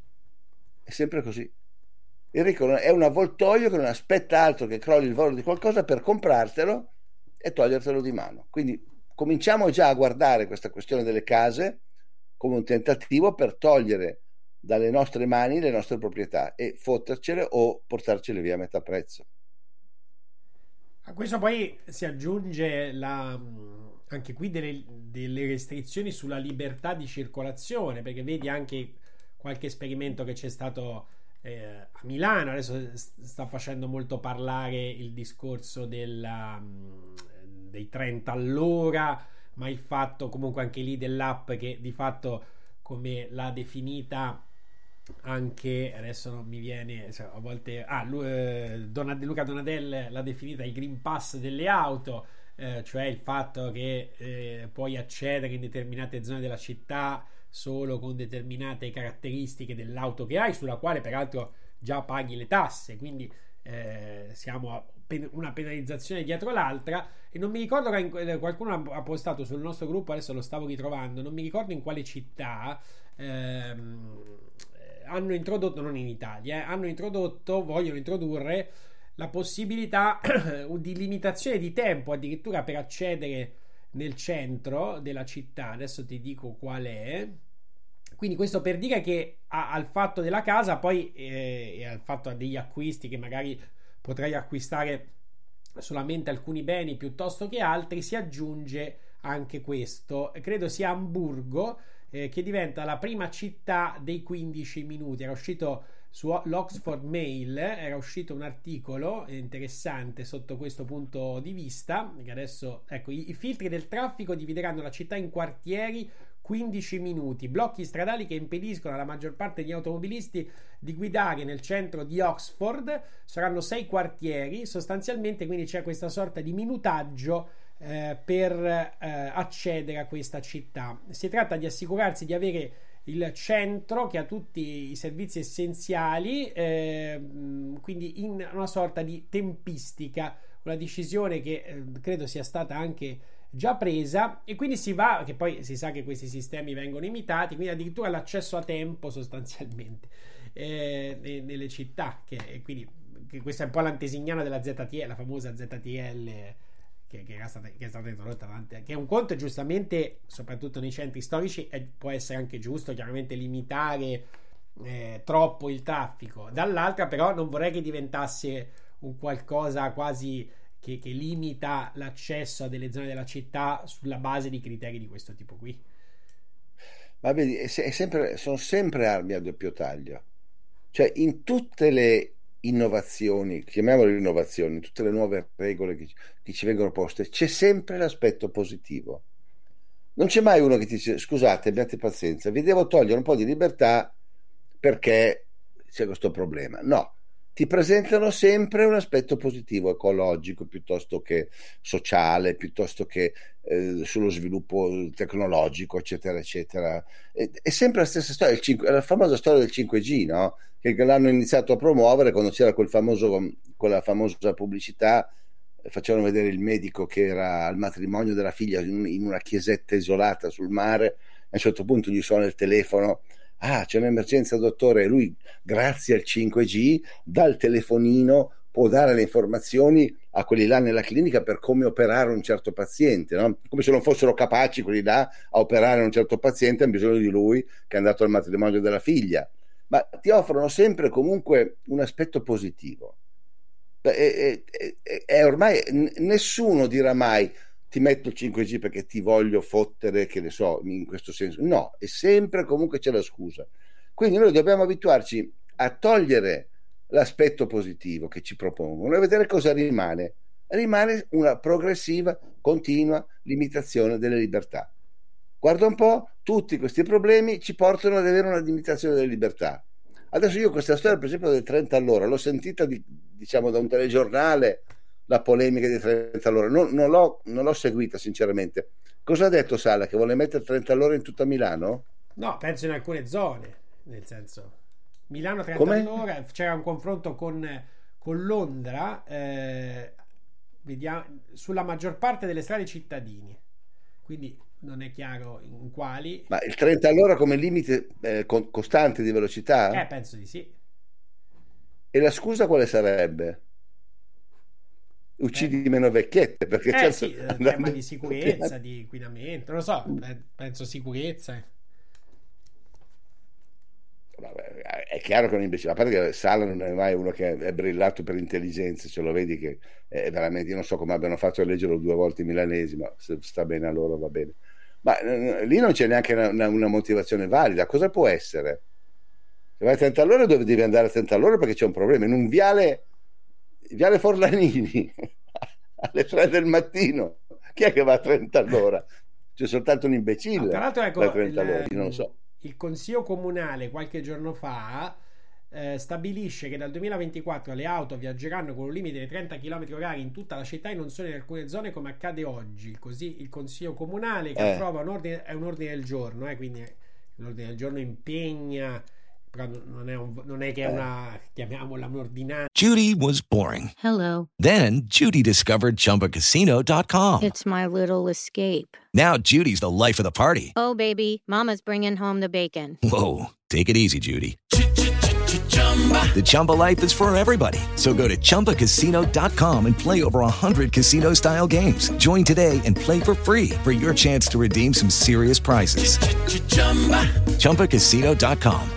È sempre così. Il ricco è un avvoltoio che non aspetta altro che crolli il valore di qualcosa per comprartelo e togliertelo di mano. Quindi cominciamo già a guardare questa questione delle case come un tentativo per togliere dalle nostre mani le nostre proprietà e fottercele o portarcele via a metà prezzo. A questo poi si aggiunge la, anche qui delle, delle, restrizioni sulla libertà di circolazione, perché vedi anche qualche esperimento che c'è stato eh, a Milano, adesso sta facendo molto parlare il discorso della, dei 30 all'ora, ma il fatto comunque anche lì dell'app che di fatto come l'ha definita anche adesso non mi viene cioè, a volte ah, lui, eh, Donad- Luca Donadel l'ha definita il Green Pass delle auto eh, cioè il fatto che eh, puoi accedere in determinate zone della città solo con determinate caratteristiche dell'auto che hai sulla quale peraltro già paghi le tasse quindi eh, siamo a una penalizzazione dietro l'altra. E non mi ricordo che qualcuno ha postato sul nostro gruppo adesso lo stavo ritrovando non mi ricordo in quale città ehm, hanno introdotto, non in Italia, eh, hanno introdotto, vogliono introdurre la possibilità di limitazione di tempo addirittura per accedere nel centro della città. Adesso ti dico qual è. Quindi questo per dire che a, al fatto della casa poi eh, e al fatto degli acquisti che magari potrai acquistare solamente alcuni beni piuttosto che altri si aggiunge anche questo. Credo sia Hamburgo eh, che diventa la prima città dei 15 minuti. Era uscito sull'Oxford Mail, era uscito un articolo interessante sotto questo punto di vista. Che adesso, ecco, i, i filtri del traffico divideranno la città in quartieri 15 minuti, blocchi stradali che impediscono alla maggior parte degli automobilisti di guidare nel centro di Oxford. Saranno sei quartieri, sostanzialmente quindi c'è questa sorta di minutaggio eh, per eh, accedere a questa città. Si tratta di assicurarsi di avere il centro che ha tutti i servizi essenziali, eh, quindi in una sorta di tempistica, una decisione che eh, credo sia stata anche già presa e quindi si va, che poi si sa che questi sistemi vengono imitati, quindi addirittura l'accesso a tempo sostanzialmente eh, nelle città, che, quindi che questa è un po' l'antesignana della ZTL, la famosa ZTL che, che, è stata, che è stata introdotta avanti, che è un conto giustamente, soprattutto nei centri storici, è, può essere anche giusto chiaramente limitare eh, troppo il traffico, dall'altra però non vorrei che diventasse un qualcosa quasi che, che, limita l'accesso a delle zone della città sulla base di criteri di questo tipo qui. Ma vedi, sempre, sono sempre armi a doppio taglio. Cioè, in tutte le innovazioni, chiamiamole innovazioni, tutte le nuove regole che, che ci vengono poste, c'è sempre l'aspetto positivo. Non c'è mai uno che ti dice scusate, abbiate pazienza, vi devo togliere un po' di libertà perché c'è questo problema. No, ti presentano sempre un aspetto positivo, ecologico, piuttosto che sociale, piuttosto che eh, sullo sviluppo tecnologico, eccetera, eccetera. È, è sempre la stessa storia, 5, la famosa storia del 5G, no? che l'hanno iniziato a promuovere quando c'era quel famoso, quella famosa pubblicità facevano vedere il medico che era al matrimonio della figlia in una chiesetta isolata sul mare a un certo punto gli suona il telefono ah c'è un'emergenza dottore lui grazie al 5G dal telefonino può dare le informazioni a quelli là nella clinica per come operare un certo paziente, no? come se non fossero capaci quelli là a operare un certo paziente, hanno bisogno di lui che è andato al matrimonio della figlia ma ti offrono sempre comunque un aspetto positivo. E, e, e, e ormai nessuno dirà mai ti metto il 5G perché ti voglio fottere, che ne so, in questo senso. No, è sempre comunque c'è la scusa. Quindi noi dobbiamo abituarci a togliere l'aspetto positivo che ci propongono e vedere cosa rimane. Rimane una progressiva, continua limitazione delle libertà. Guarda un po', tutti questi problemi ci portano ad avere una limitazione delle libertà. Adesso io questa storia, per esempio, del 30 all'ora, l'ho sentita di, diciamo da un telegiornale, la polemica di 30 all'ora, non, non, l'ho, non l'ho seguita sinceramente. Cosa ha detto Sala? Che vuole mettere 30 all'ora in tutta Milano? No, penso in alcune zone, nel senso... Milano 30 Come? all'ora, c'era un confronto con, con Londra, eh, vediamo, sulla maggior parte delle strade cittadine. Quindi non è chiaro in quali. Ma il 30 all'ora come limite eh, costante di velocità? Eh, penso di sì. E la scusa quale sarebbe? Uccidi eh. meno vecchiette perché eh, certo, sì, tema di sicurezza, di inquinamento, non lo so, penso sicurezza. Vabbè, è chiaro che è un imbecille, a parte che Sala non è mai uno che è brillato per intelligenza, ce lo vedi che è veramente, io non so come abbiano fatto a leggerlo due volte i milanesi, ma se sta bene a loro va bene. Ma eh, lì non c'è neanche una, una, una, motivazione valida, cosa può essere? Se vai a 30 all'ora dove devi andare a 30 all'ora perché c'è un problema, in un viale, viale Forlanini, alle 3 del mattino, chi è che va a 30 all'ora? C'è soltanto un imbecille. No, tra l'altro ecco, a 30 all'ora, io non so il Consiglio Comunale qualche giorno fa eh, stabilisce che dal 2024 le auto viaggeranno con un limite di 30 km h in tutta la città e non solo in alcune zone come accade oggi. Così il Consiglio Comunale che eh. approva un ordine, è un ordine del giorno, eh, quindi l'ordine del giorno impegna non è, un, non è che è una chiamiamola un'ordinanza. Judy was boring. Hello. Then Judy discovered chumbacasino.com. It's my little escape. Now Judy's the life of the party. Oh baby, mama's bringing home the bacon. Whoa, take it easy Judy. The Chumba life is for everybody. So go to ChumbaCasino.com and play over 100 casino style games. Join today and play for free for your chance to redeem some serious prizes. ChumbaCasino.com.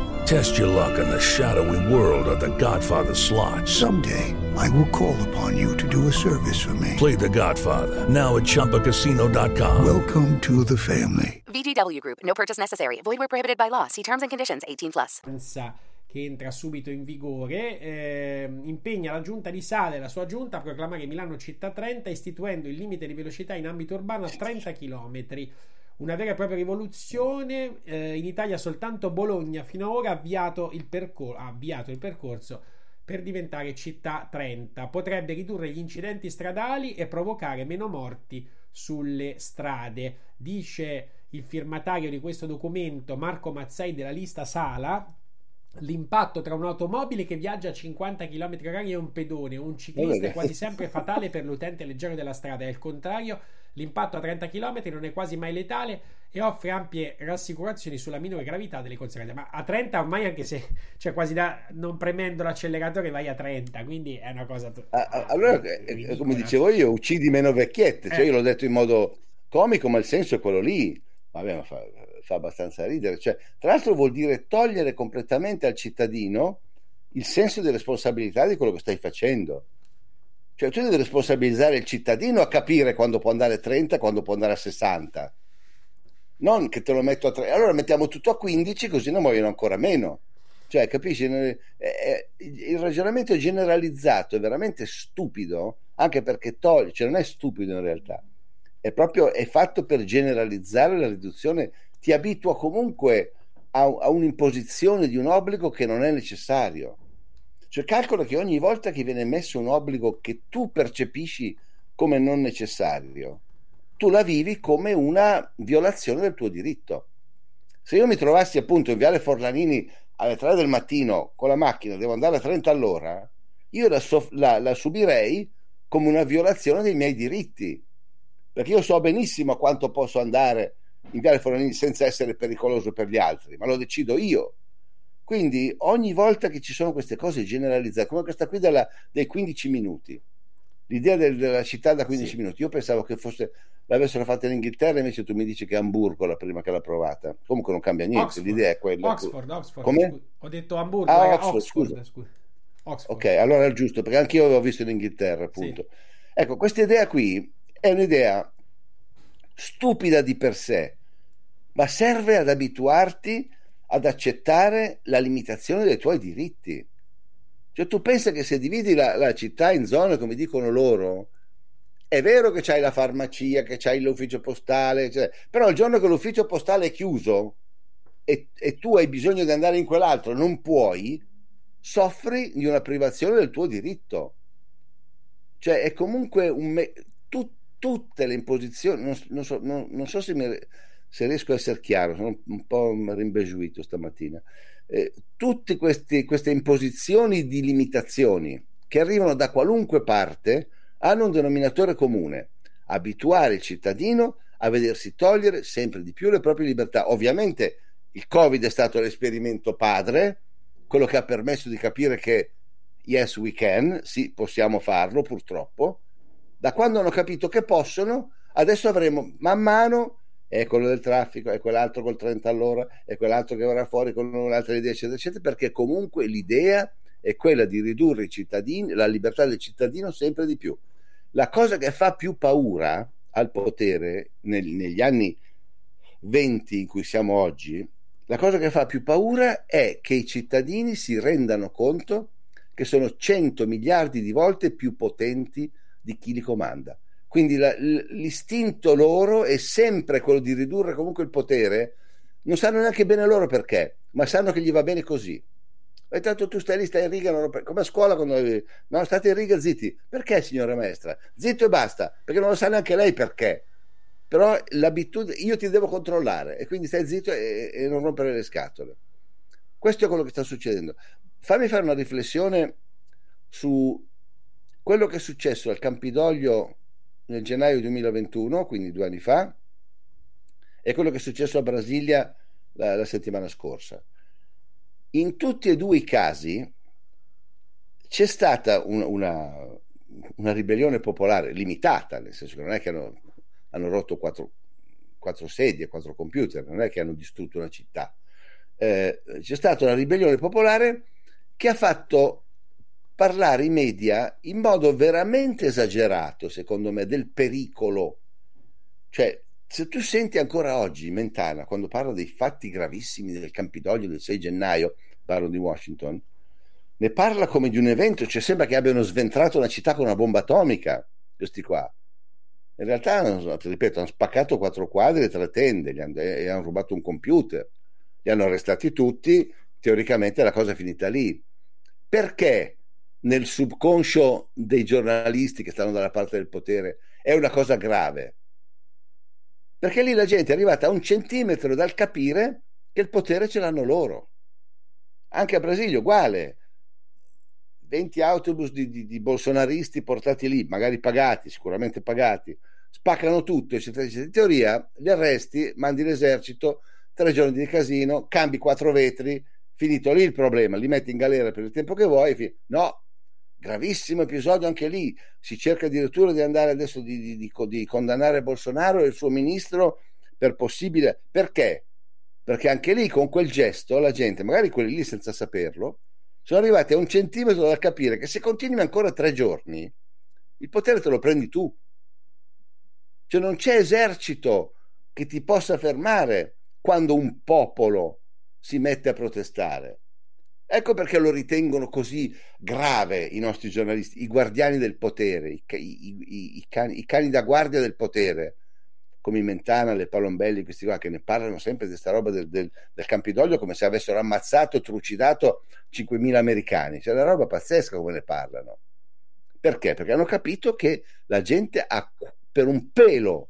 Test your luck in the shadowy world of The Godfather slot. Someday. I will call upon you to do a service for me. Play the Godfather. Now at Chumpacasino.com. Welcome to the family. VGW Group. No purchase necessary. Void where prohibited by law. See terms and conditions 18 plus. che entra subito in vigore, eh, impegna la giunta di Sale e la sua giunta a proclamare Milano città 30 istituendo il limite di velocità in ambito urbano a 30 km. Una vera e propria rivoluzione. Eh, in Italia soltanto Bologna fino ad ora ha avviato il, percor- ha avviato il percorso per diventare città 30. Potrebbe ridurre gli incidenti stradali e provocare meno morti sulle strade. Dice il firmatario di questo documento Marco Mazzei della lista Sala, L'impatto tra un'automobile che viaggia a 50 km h e un pedone o un ciclista è quasi sempre fatale per l'utente leggero della strada, e al contrario, l'impatto a 30 km non è quasi mai letale e offre ampie rassicurazioni sulla minore gravità delle conseguenze. Ma a 30 ormai anche se cioè quasi da non premendo l'acceleratore vai a 30, quindi è una cosa ah, allora eh, come dicevo io, uccidi meno vecchiette, cioè eh. io l'ho detto in modo comico, ma il senso è quello lì. Vabbè, ma fa, fa abbastanza ridere. Cioè, tra l'altro vuol dire togliere completamente al cittadino il senso di responsabilità di quello che stai facendo. Cioè, tu devi responsabilizzare il cittadino a capire quando può andare a 30 e quando può andare a 60. Non che te lo metto a 3. Allora mettiamo tutto a 15 così ne muoiono ancora meno. Cioè, capisci? Il ragionamento generalizzato è veramente stupido, anche perché toglie, cioè non è stupido in realtà, è proprio è fatto per generalizzare la riduzione ti abitua comunque a, a un'imposizione di un obbligo che non è necessario. Cioè calcola che ogni volta che viene messo un obbligo che tu percepisci come non necessario, tu la vivi come una violazione del tuo diritto. Se io mi trovassi appunto in Viale Forlanini alle 3 del mattino con la macchina, devo andare a 30 all'ora, io la, soff- la, la subirei come una violazione dei miei diritti, perché io so benissimo quanto posso andare in Viale Forlanini senza essere pericoloso per gli altri, ma lo decido io. Quindi ogni volta che ci sono queste cose generalizzate, come questa qui della, dei 15 minuti, l'idea del, della città da 15 sì. minuti, io pensavo che fosse l'avessero fatta in Inghilterra, invece tu mi dici che è Hamburgo la prima che l'ha provata. Comunque non cambia niente, Oxford. l'idea è quella. Oxford, Oxford. Come? Ho detto Hamburgo, ah, Oxford, Oxford, scusa. scusa. Oxford. Ok, allora è giusto, perché anch'io avevo visto in Inghilterra, appunto. Sì. Ecco, questa idea qui è un'idea stupida di per sé, ma serve ad abituarti ad accettare la limitazione dei tuoi diritti. Cioè tu pensi che se dividi la, la città in zone, come dicono loro, è vero che c'hai la farmacia, che c'hai l'ufficio postale, cioè, però il giorno che l'ufficio postale è chiuso e, e, tu hai bisogno di andare in quell'altro, non puoi, soffri di una privazione del tuo diritto. Cioè è comunque un... Me- tu, tutte le imposizioni, non, non, so, non, non so se mi se riesco a essere chiaro, sono un po' rimbesuito stamattina. Eh, tutte queste, queste imposizioni di limitazioni che arrivano da qualunque parte hanno un denominatore comune, abituare il cittadino a vedersi togliere sempre di più le proprie libertà. Ovviamente il Covid è stato l'esperimento padre, quello che ha permesso di capire che yes we can, sì possiamo farlo purtroppo, da quando hanno capito che possono, adesso avremo man mano è quello del traffico, è quell'altro col 30 all'ora, è quell'altro che verrà fuori con un'altra idea, eccetera, eccetera, perché comunque l'idea è quella di ridurre la libertà del cittadino sempre di più. La cosa che fa più paura al potere nel, negli anni 20 in cui siamo oggi, la cosa che fa più paura è che i cittadini si rendano conto che sono 100 miliardi di volte più potenti di chi li comanda. Quindi la, l'istinto loro è sempre quello di ridurre comunque il potere. Non sanno neanche bene loro perché, ma sanno che gli va bene così. E tanto tu stai lì, stai in riga, non... come a scuola quando no, state in riga zitti. Perché, signora maestra? Zitto e basta, perché non lo sa neanche lei perché. Però l'abitudine, io ti devo controllare e quindi stai zitto e, e non rompere le scatole. Questo è quello che sta succedendo. Fammi fare una riflessione su quello che è successo al Campidoglio nel gennaio 2021, quindi due anni fa, e quello che è successo a Brasilia la, la settimana scorsa. In tutti e due i casi c'è stata un, una, una, ribellione popolare limitata, nel senso che non è che hanno, hanno rotto quattro, quattro, sedie, quattro computer, non è che hanno distrutto una città. Eh, c'è stata una ribellione popolare che ha fatto parlare i media in modo veramente esagerato, secondo me, del pericolo. Cioè, se tu senti ancora oggi Mentana, quando parla dei fatti gravissimi del Campidoglio del 6 gennaio, parlo di Washington, ne parla come di un evento, cioè sembra che abbiano sventrato una città con una bomba atomica, questi qua. In realtà, ti ripeto, hanno spaccato quattro quadri e tre tende, gli hanno, e hanno rubato un computer, li hanno arrestati tutti, teoricamente la cosa è finita lì. Perché nel subconscio dei giornalisti che stanno dalla parte del potere è una cosa grave? Perché lì la gente è arrivata a un centimetro dal capire che il potere ce l'hanno loro. Anche a Brasilia, uguale. 20 autobus di, di, di bolsonaristi portati lì, magari pagati, sicuramente pagati, spaccano tutto, eccetera, eccetera. In teoria, gli arresti, mandi l'esercito, tre giorni di casino, cambi quattro vetri, finito lì il problema, li metti in galera per il tempo che vuoi. Fin- no, gravissimo episodio anche lì. Si cerca addirittura di andare adesso di, di, di, di condannare Bolsonaro e il suo ministro per possibile. Perché? Perché anche lì con quel gesto la gente, magari quelli lì senza saperlo, sono arrivati a un centimetro da capire che se continui ancora tre giorni, il potere te lo prendi tu. Cioè non c'è esercito che ti possa fermare quando un popolo si mette a protestare. Ecco perché lo ritengono così grave i nostri giornalisti, i guardiani del potere, i, i, i, cani, i cani, da guardia del potere, come i Mentana, le Palombelli, questi qua che ne parlano sempre di questa roba del, del, del, Campidoglio come se avessero ammazzato trucidato 5.000 americani. C'è una roba pazzesca come ne parlano. Perché? Perché hanno capito che la gente ha per un pelo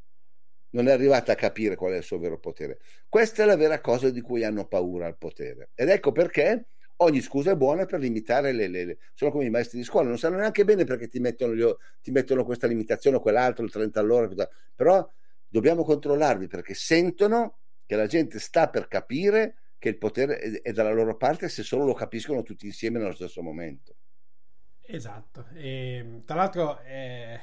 non è arrivata a capire qual è il suo vero potere. Questa è la vera cosa di cui hanno paura al potere. Ed ecco perché ogni scusa è buona per limitare le, le, le... sono come i maestri di scuola, non sanno neanche bene perché ti mettono, gli, ti mettono questa limitazione o quell'altro, il 30 all'ora, però dobbiamo controllarli perché sentono che la gente sta per capire che il potere è dalla loro parte se solo lo capiscono tutti insieme nello stesso momento. Esatto, e, tra l'altro eh,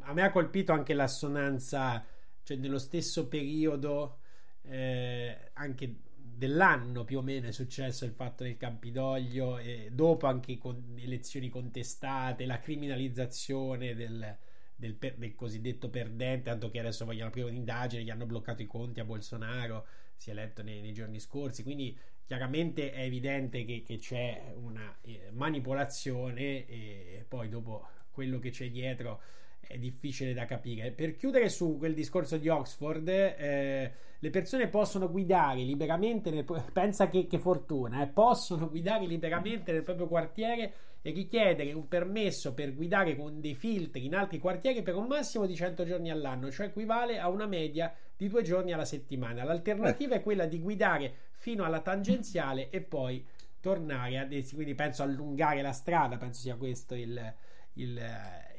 a me ha colpito anche l'assonanza, cioè nello stesso periodo eh, anche dell'anno più o meno è successo il fatto del Campidoglio e dopo anche con elezioni contestate, la criminalizzazione del, del, del, cosiddetto perdente, tanto che adesso vogliono aprire un'indagine, gli hanno bloccato i conti a Bolsonaro, si è letto nei, nei giorni scorsi, quindi chiaramente è evidente che, che c'è una eh, manipolazione e poi dopo quello che c'è dietro è difficile da capire. Per chiudere su quel discorso di Oxford, eh, le persone possono guidare liberamente, nel, pensa che, che fortuna, eh, possono guidare liberamente nel proprio quartiere e richiedere un permesso per guidare con dei filtri in altri quartieri per un massimo di 100 giorni all'anno, cioè equivale a una media di due giorni alla settimana. L'alternativa è quella di guidare fino alla tangenziale e poi tornare a quindi penso allungare la strada, penso sia questo il, il,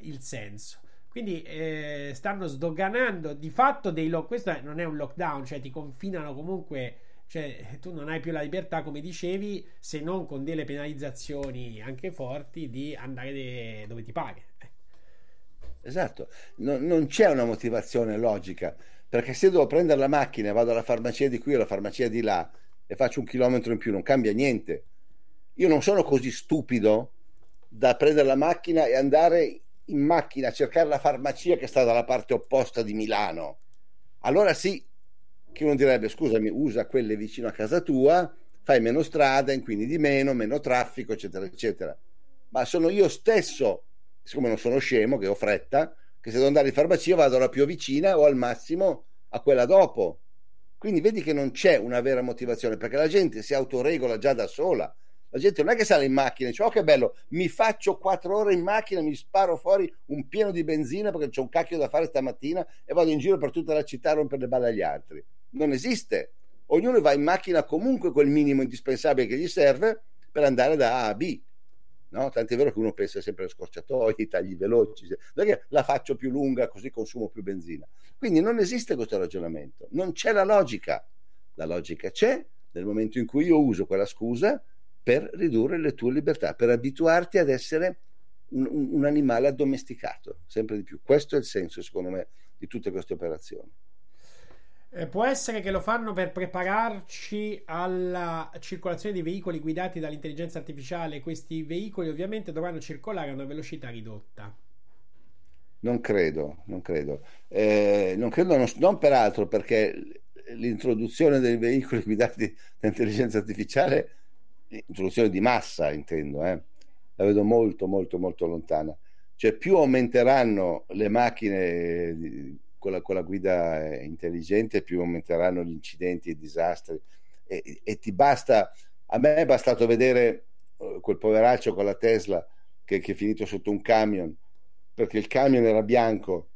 il senso. Quindi eh, stanno sdoganando di fatto dei lock. Questo non è un lockdown, cioè ti confinano comunque. Cioè, tu non hai più la libertà, come dicevi, se non con delle penalizzazioni anche forti di andare de- dove ti pare. Esatto, no, non c'è una motivazione logica perché se devo prendere la macchina e vado alla farmacia di qui o alla farmacia di là e faccio un chilometro in più, non cambia niente. Io non sono così stupido da prendere la macchina e andare in macchina a cercare la farmacia che sta dalla parte opposta di Milano, allora sì che uno direbbe scusami, usa quelle vicino a casa tua, fai meno strada, inquini di meno, meno traffico, eccetera, eccetera. Ma sono io stesso, siccome non sono scemo, che ho fretta, che se devo andare in farmacia vado alla più vicina o al massimo a quella dopo. Quindi vedi che non c'è una vera motivazione, perché la gente si autoregola già da sola la gente non è che sale in macchina dice, oh che bello, mi faccio quattro ore in macchina, mi sparo fuori un pieno di benzina perché c'è un cacchio da fare stamattina e vado in giro per tutta la città a rompere le balle agli altri. Non esiste. Ognuno va in macchina comunque quel minimo indispensabile che gli serve per andare da A a B. No? Tant'è vero che uno pensa sempre alle scorciatoie, ai tagli veloci, perché la faccio più lunga così consumo più benzina. Quindi non esiste questo ragionamento, non c'è la logica. La logica c'è nel momento in cui io uso quella scusa per ridurre le tue libertà, per abituarti ad essere un, un, animale addomesticato, sempre di più. Questo è il senso, secondo me, di tutte queste operazioni. Eh, può essere che lo fanno per prepararci alla circolazione di veicoli guidati dall'intelligenza artificiale. Questi veicoli ovviamente dovranno circolare a una velocità ridotta. Non credo, non credo. Eh, non credo, non, non peraltro perché l'introduzione dei veicoli guidati dall'intelligenza artificiale introduzione di massa, intendo, eh. la vedo molto, molto, molto lontana. Cioè, più aumenteranno le macchine di, con, la, con, la, guida intelligente, più aumenteranno gli incidenti e i disastri. E, e ti basta, a me è bastato vedere uh, quel poveraccio con la Tesla che, che è finito sotto un camion, perché il camion era bianco,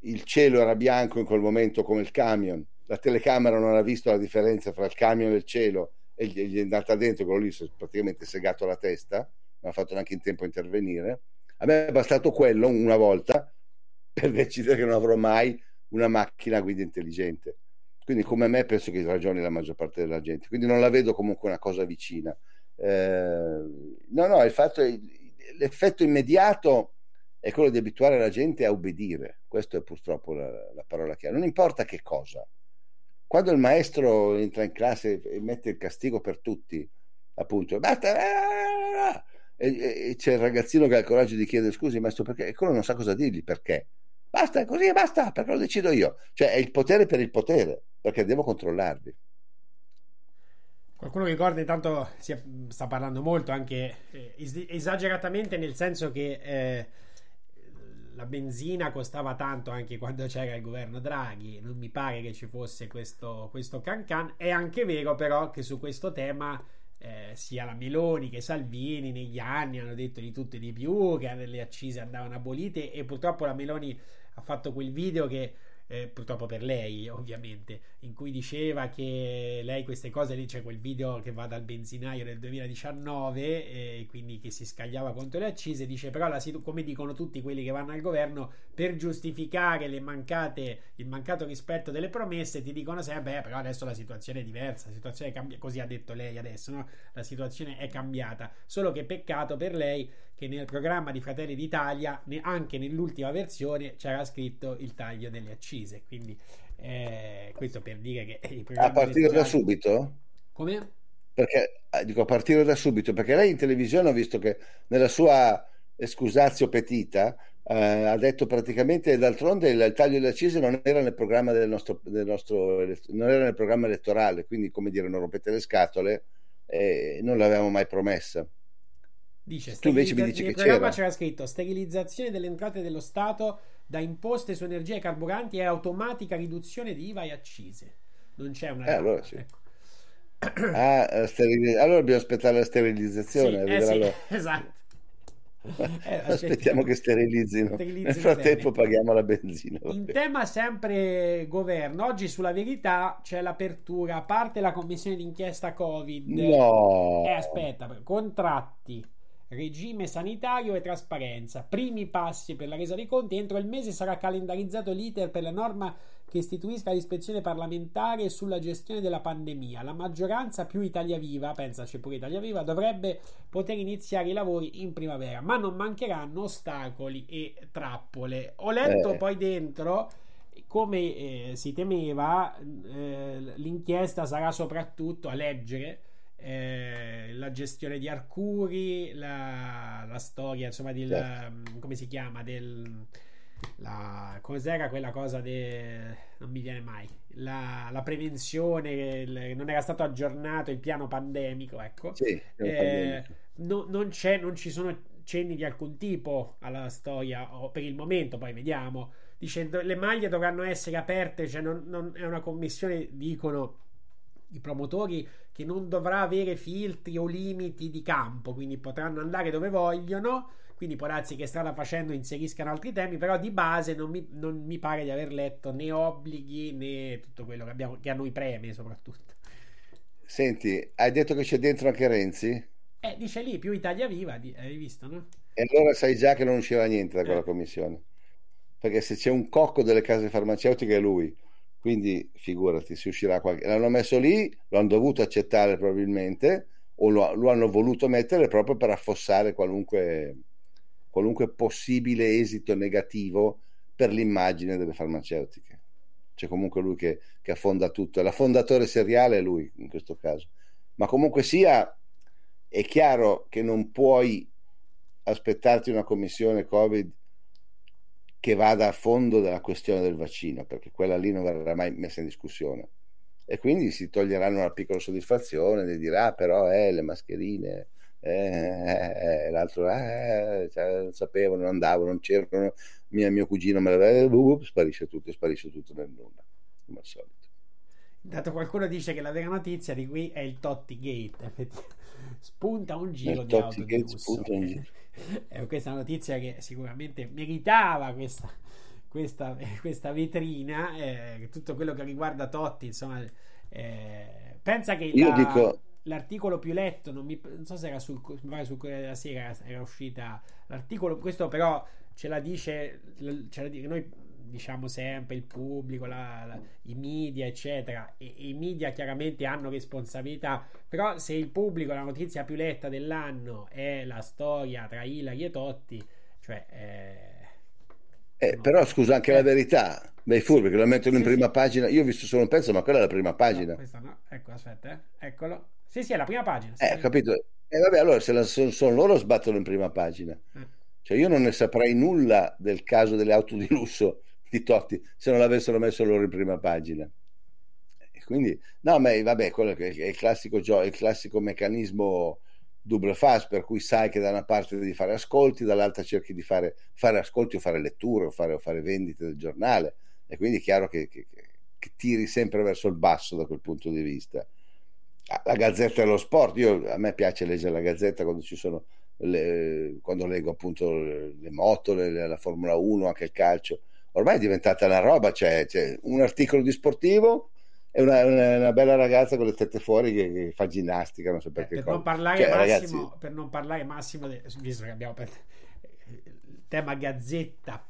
il cielo era bianco in quel momento come il camion, la telecamera non ha visto la differenza fra il camion e il cielo e gli è andata dentro, quello lì si è praticamente segato la testa, non ha fatto neanche in tempo a intervenire a me è bastato quello una volta per decidere che non avrò mai una macchina a guida intelligente. Quindi, come me, penso che ragioni la maggior parte della gente. Quindi, non la vedo comunque una cosa vicina. Eh, no, no, il fatto è, l'effetto immediato è quello di abituare la gente a obbedire. Questa è purtroppo la, la parola chiave. Non importa che cosa. Quando il maestro entra in classe e mette il castigo per tutti, appunto, basta, ah, e, e, c'è il ragazzino che ha il coraggio di chiedere scusi maestro perché? E quello non sa cosa dirgli perché? Basta è così e basta perché lo decido io. Cioè è il potere per il potere perché devo controllarvi. Qualcuno ricorda intanto si sta parlando molto anche eh, esageratamente nel senso che eh, la benzina costava tanto anche quando c'era il governo Draghi, non mi pare che ci fosse questo, questo can can. È anche vero però che su questo tema eh, sia la Meloni che Salvini negli anni hanno detto di tutto e di più, che le accise andavano abolite e purtroppo la Meloni ha fatto quel video che eh, purtroppo per lei ovviamente, in cui diceva che lei queste cose, lì c'è quel video che va dal benzinaio del 2019 e eh, quindi che si scagliava contro le accise, dice però la, come dicono tutti quelli che vanno al governo, per giustificare le mancate, il mancato rispetto delle promesse ti dicono sempre, beh però adesso la situazione è diversa, la situazione è cambiata, così ha detto lei adesso, no? la situazione è cambiata, solo che peccato per lei che nel programma di Fratelli d'Italia, anche nell'ultima versione, c'era scritto il taglio delle accise. Quindi eh, questo per dire che i a partire da subito? Come? Perché eh, dico a partire da subito, perché lei in televisione ho visto che nella sua escusazio petita eh, ha detto praticamente d'altronde il, il taglio delle accise non era nel programma del nostro, del nostro non era nel programma elettorale, quindi come dire non rompete le scatole e non l'avevamo mai promessa. Dice, tu invece mi dici che programma c'era. c'era scritto sterilizzazione delle entrate dello Stato da imposte su energia e carburanti e automatica riduzione di IVA e accise. Non c'è una... Eh, allora sì. Ecco. Ah, sterili... allora dobbiamo aspettare la sterilizzazione. Sì, eh sì, esatto. Eh, Aspettiamo che sterilizzino. Nel frattempo bene. paghiamo la benzina. In tema sempre governo, oggi sulla verità c'è l'apertura, a parte la commissione d'inchiesta Covid. No. Eh, aspetta, contratti regime sanitario e trasparenza. Primi passi per la resa dei conti. Entro il mese sarà calendarizzato l'iter per la norma che istituisca l'ispezione parlamentare sulla gestione della pandemia. La maggioranza più Italia Viva, pensaci pure Italia Viva, dovrebbe poter iniziare i lavori in primavera, ma non mancheranno ostacoli e trappole. Ho letto eh. poi dentro come eh, si temeva, eh, l'inchiesta sarà soprattutto a leggere eh, la gestione di Arcuri, la, la storia, insomma, del, certo. come si chiama, del... La, cos'era quella cosa de, non mi viene mai la, la prevenzione il, non era stato aggiornato il piano pandemico ecco. Sì, eh, no, non, c'è, non ci sono cenni di alcun tipo alla storia o per il momento poi vediamo. Dicendo le maglie dovranno essere aperte cioè non, non è una commissione dicono i promotori che non dovrà avere filtri o limiti di campo, quindi potranno andare dove vogliono. Quindi può darsi che strada facendo inseriscano altri temi, però di base non mi, non mi pare di aver letto né obblighi né tutto quello che, abbiamo, che a noi preme soprattutto. Senti, hai detto che c'è dentro anche Renzi? Eh, dice lì, più Italia Viva, hai visto, no? E allora sai già che non usciva niente da quella eh. commissione. Perché se c'è un cocco delle case farmaceutiche è lui quindi figurati, si uscirà qualche... L'hanno messo lì, lo hanno dovuto accettare probabilmente, o lo, lo hanno voluto mettere proprio per affossare qualunque, qualunque possibile esito negativo per l'immagine delle farmaceutiche. C'è comunque lui che, che affonda tutto, la fondatore seriale è lui in questo caso. Ma comunque sia, è chiaro che non puoi aspettarti una commissione Covid che vada a fondo della questione del vaccino, perché quella lì non verrà mai messa in discussione. e quindi si toglieranno una piccola soddisfazione di dire ah però eh, le mascherine eh, eh, eh l'altro eh, cioè, non sapevo, non andavo, non c'erano mia, mio cugino me la uh, sparisce tutto, sparisce tutto nel nulla come al solito Intanto qualcuno dice che la vera notizia di qui è il Totti Gate, effettivamente spunta un giro il di Totti auto Gate di lusso. spunta un giro. Eh, questa è una notizia che sicuramente meritava questa, questa, questa vetrina, eh, tutto quello che riguarda Totti, insomma, eh, pensa che la- dico- l'articolo più letto, non, mi, non so se era sul, sul Corriere della Sera, era uscita l'articolo, questo però ce la dice, ce la dice noi diciamo sempre il pubblico, la- la- i media, eccetera, e, i media chiaramente hanno responsabilità, però se il pubblico la notizia più letta dell'anno è la storia tra Ilari e Totti, cioè... eh, Eh, però scusa anche la Eh. verità dei furbi che lo mettono in Sì, prima sì. pagina io ho visto solo un pezzo ma quella è la prima pagina no, questa no, ecco, aspetta, eh, eccolo. Sì, sì, è la prima pagina. eh sì. capito e vabbè allora se la- sono, sono loro sbattono in prima pagina Eh. cioè io non ne saprei nulla del caso delle auto di lusso di Totti se non l'avessero messo loro in prima pagina. Quindi no ma vabbè quello che è il classico, gio- il classico meccanismo double fast per cui sai che da una parte devi fare ascolti dall'altra cerchi di fare, fare ascolti o fare letture o fare, o fare vendite del giornale. E quindi è chiaro che, che- che- tiri sempre verso il basso da quel punto di vista. Ah, la Gazzetta dello Sport io, a me piace leggere la Gazzetta quando ci sono le- quando leggo appunto le, le moto le- la Formula 1 anche il calcio ormai è diventata una roba c'è, c'è un articolo di sportivo e una, una- una bella ragazza con le tette fuori che, che fa ginnastica non so Eh, perché per, cosa. non parlare Cioè, massimo, ragazzi, per non parlare massimo de- visto che abbiamo per- il tema gazzetta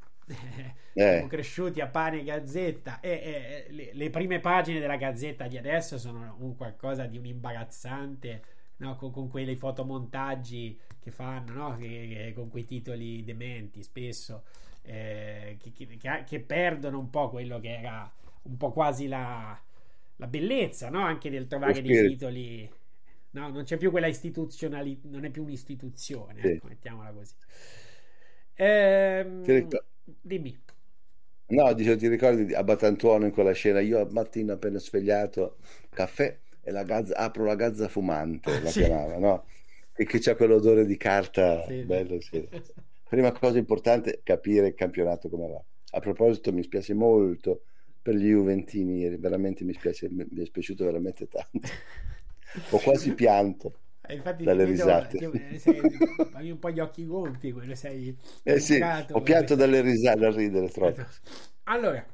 siamo cresciuti a pane e gazzetta e- e le, le prime pagine della gazzetta di adesso sono un qualcosa di un imbarazzante no? con, con quei fotomontaggi che fanno no? Che- che- con quei titoli dementi spesso eh, che, che- che- perdono un po' quello che era un po' quasi la, la bellezza no? anche del trovare dei titoli no, non c'è più quella istituzionalità non è più un'istituzione Sì. ecco, mettiamola così Ehm, Ti ricor- dimmi no dicevo ti ricordi di- a Batantuono in quella scena io al mattino appena svegliato caffè e la gazza, apro la gazza fumante la Sì. chiamava no? e che c'è quell'odore di carta Sì. bello sì. prima cosa importante capire il campionato come va. A proposito mi spiace molto per gli Juventini veramente mi spiace mi è spiaciuto veramente tanto. Ho quasi pianto Eh, infatti dalle vedo- risate. avevi un po' gli occhi gonfi quando sei eh sì ho pianto dalle risate da ridere troppo. Allora,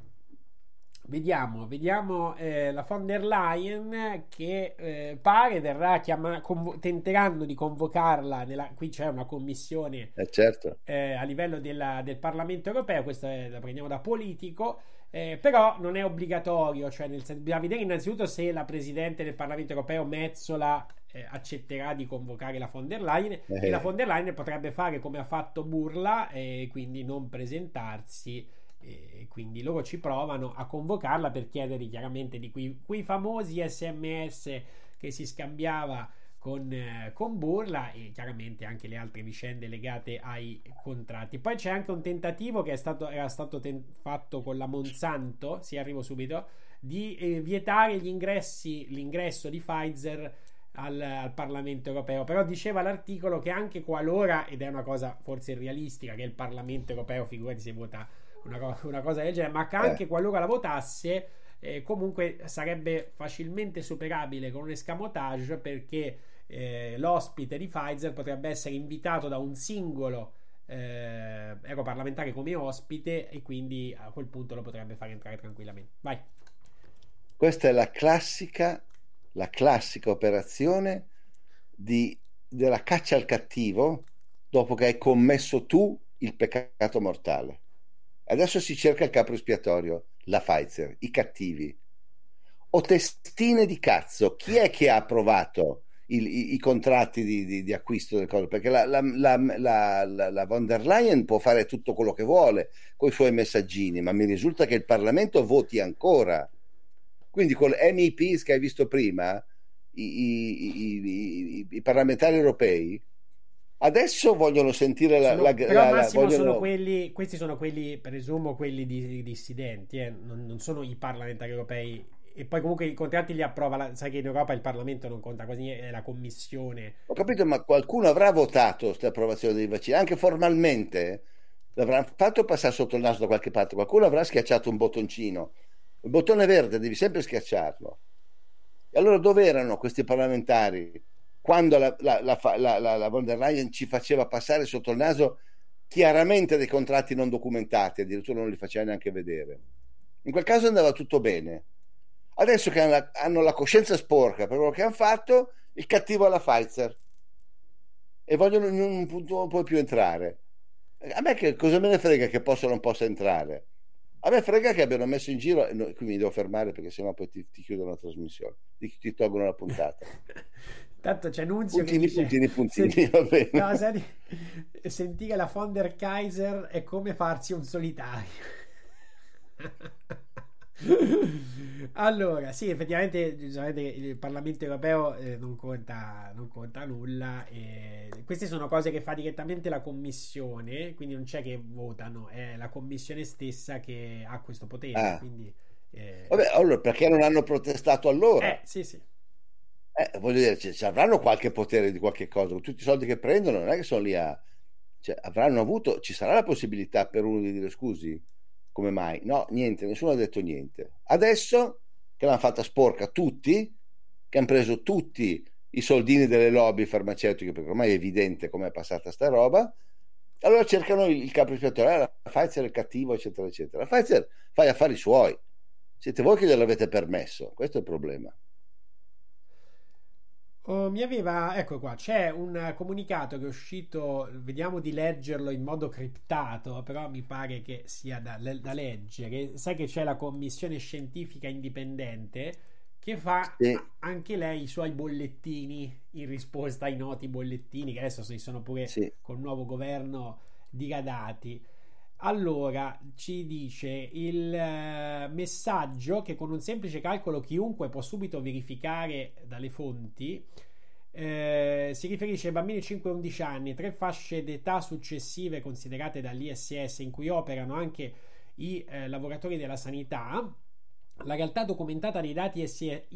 vediamo, vediamo eh, la von der Leyen che eh, pare verrà chiamata, tenteranno di convocarla, nella, qui c'è una commissione eh certo. eh, a livello della- del Parlamento europeo, questo è- la prendiamo da politico, eh, però non è obbligatorio, cioè nel bisogna vedere innanzitutto se la Presidente del Parlamento europeo Mezzola eh, accetterà di convocare la von der Leyen e la von der Leyen potrebbe fare come ha fatto Burla e quindi non presentarsi e quindi loro ci provano a convocarla per chiedergli chiaramente di quei, quei famosi sms che si scambiava con, eh, con Burla e chiaramente anche le altre vicende legate ai contratti. Poi c'è anche un tentativo che stato, era stato ten- fatto con la Monsanto, si arrivo subito, di eh, vietare l'ingresso di Pfizer al, al Parlamento europeo. Però diceva l'articolo che anche qualora, ed è una cosa forse irrealistica, che il Parlamento europeo, figurati se vota una, co- una cosa del genere, ma che anche qualora la votasse, eh, comunque sarebbe facilmente superabile con un escamotage perché eh, l'ospite di Pfizer potrebbe essere invitato da un singolo eh, europarlamentare come ospite e quindi a quel punto lo potrebbe fare entrare tranquillamente. Vai. Questa è la classica, la classica operazione di- della caccia al cattivo dopo che hai commesso tu il peccato mortale. Adesso si cerca il capo espiatorio, la Pfizer, i cattivi. O testine di cazzo, chi è che ha approvato il- i, i contratti di, di- di acquisto del coso? Perché la, la- la- la- von der Leyen può fare tutto quello che vuole con i suoi messaggini, ma mi risulta che il Parlamento voti ancora. Quindi con MEPs che hai visto prima, i- i- i parlamentari europei, adesso vogliono sentire la... Sono- la- però la- Massimo vogliono- sono quelli, questi sono quelli, presumo quelli di, dissidenti, eh, non, non sono i parlamentari europei. E poi comunque i contratti li approva, la, sai che in Europa il Parlamento non conta quasi niente, è la commissione. Ho capito, ma qualcuno avrà votato questa approvazione dei vaccini, anche formalmente? L'avranno fatto passare sotto il naso da qualche parte, qualcuno avrà schiacciato un bottoncino, il bottone verde devi sempre schiacciarlo. E allora dove erano questi parlamentari quando la, la, la, la, von der Leyen ci faceva passare sotto il naso chiaramente dei contratti non documentati, addirittura non li faceva neanche vedere. In quel caso andava tutto bene. Adesso che hanno la coscienza sporca per quello che hanno fatto, il cattivo alla Pfizer e vogliono in un punto non può più entrare. A me che cosa me ne frega che possa o non possa entrare? A me frega che abbiano messo in giro, qui mi devo fermare perché sennò poi ti, ti chiudono la trasmissione, ti, ti tolgono la puntata. Tanto c'è Nunzio puntini, che dice, puntini, puntini, va bene. No, senti, sentire la von der Kaiser è come farsi un solitario. allora, sì, effettivamente il Parlamento europeo eh, non, conta, non, conta, nulla. E queste sono cose che fa direttamente la Commissione, quindi non c'è che votano, è la Commissione stessa che ha questo potere. Ah. Quindi, eh... Vabbè, allora perché non hanno protestato allora? Eh, sì, sì. Eh, voglio dire, cioè, avranno qualche potere di qualche cosa, tutti i soldi che prendono, non è che sono lì a... Cioè, avranno avuto, ci sarà la possibilità per uno di dire scusi, come mai? No, niente, nessuno ha detto niente. Adesso che l'hanno fatta sporca tutti, che hanno preso tutti i soldini delle lobby farmaceutiche, perché ormai è evidente come è passata sta roba, allora cercano il, capo espiatorio, la Pfizer è cattivo, eccetera, eccetera. La Pfizer fa gli affari suoi. Siete voi che gliel'avete permesso, questo è il problema. Oh, mi aveva, ecco qua, c'è un comunicato che è uscito, vediamo di leggerlo in modo criptato, però mi pare che sia da, da leggere. Sai che c'è la commissione scientifica indipendente che fa sì. anche lei i suoi bollettini in risposta ai noti bollettini che adesso si sono pure sì. col nuovo governo diradati. Allora, ci dice il uh, messaggio che con un semplice calcolo chiunque può subito verificare dalle fonti. Eh, si riferisce ai bambini 5-11 anni, tre fasce d'età successive considerate dall'ISS in cui operano anche i eh, lavoratori della sanità. La realtà documentata nei dati ISS,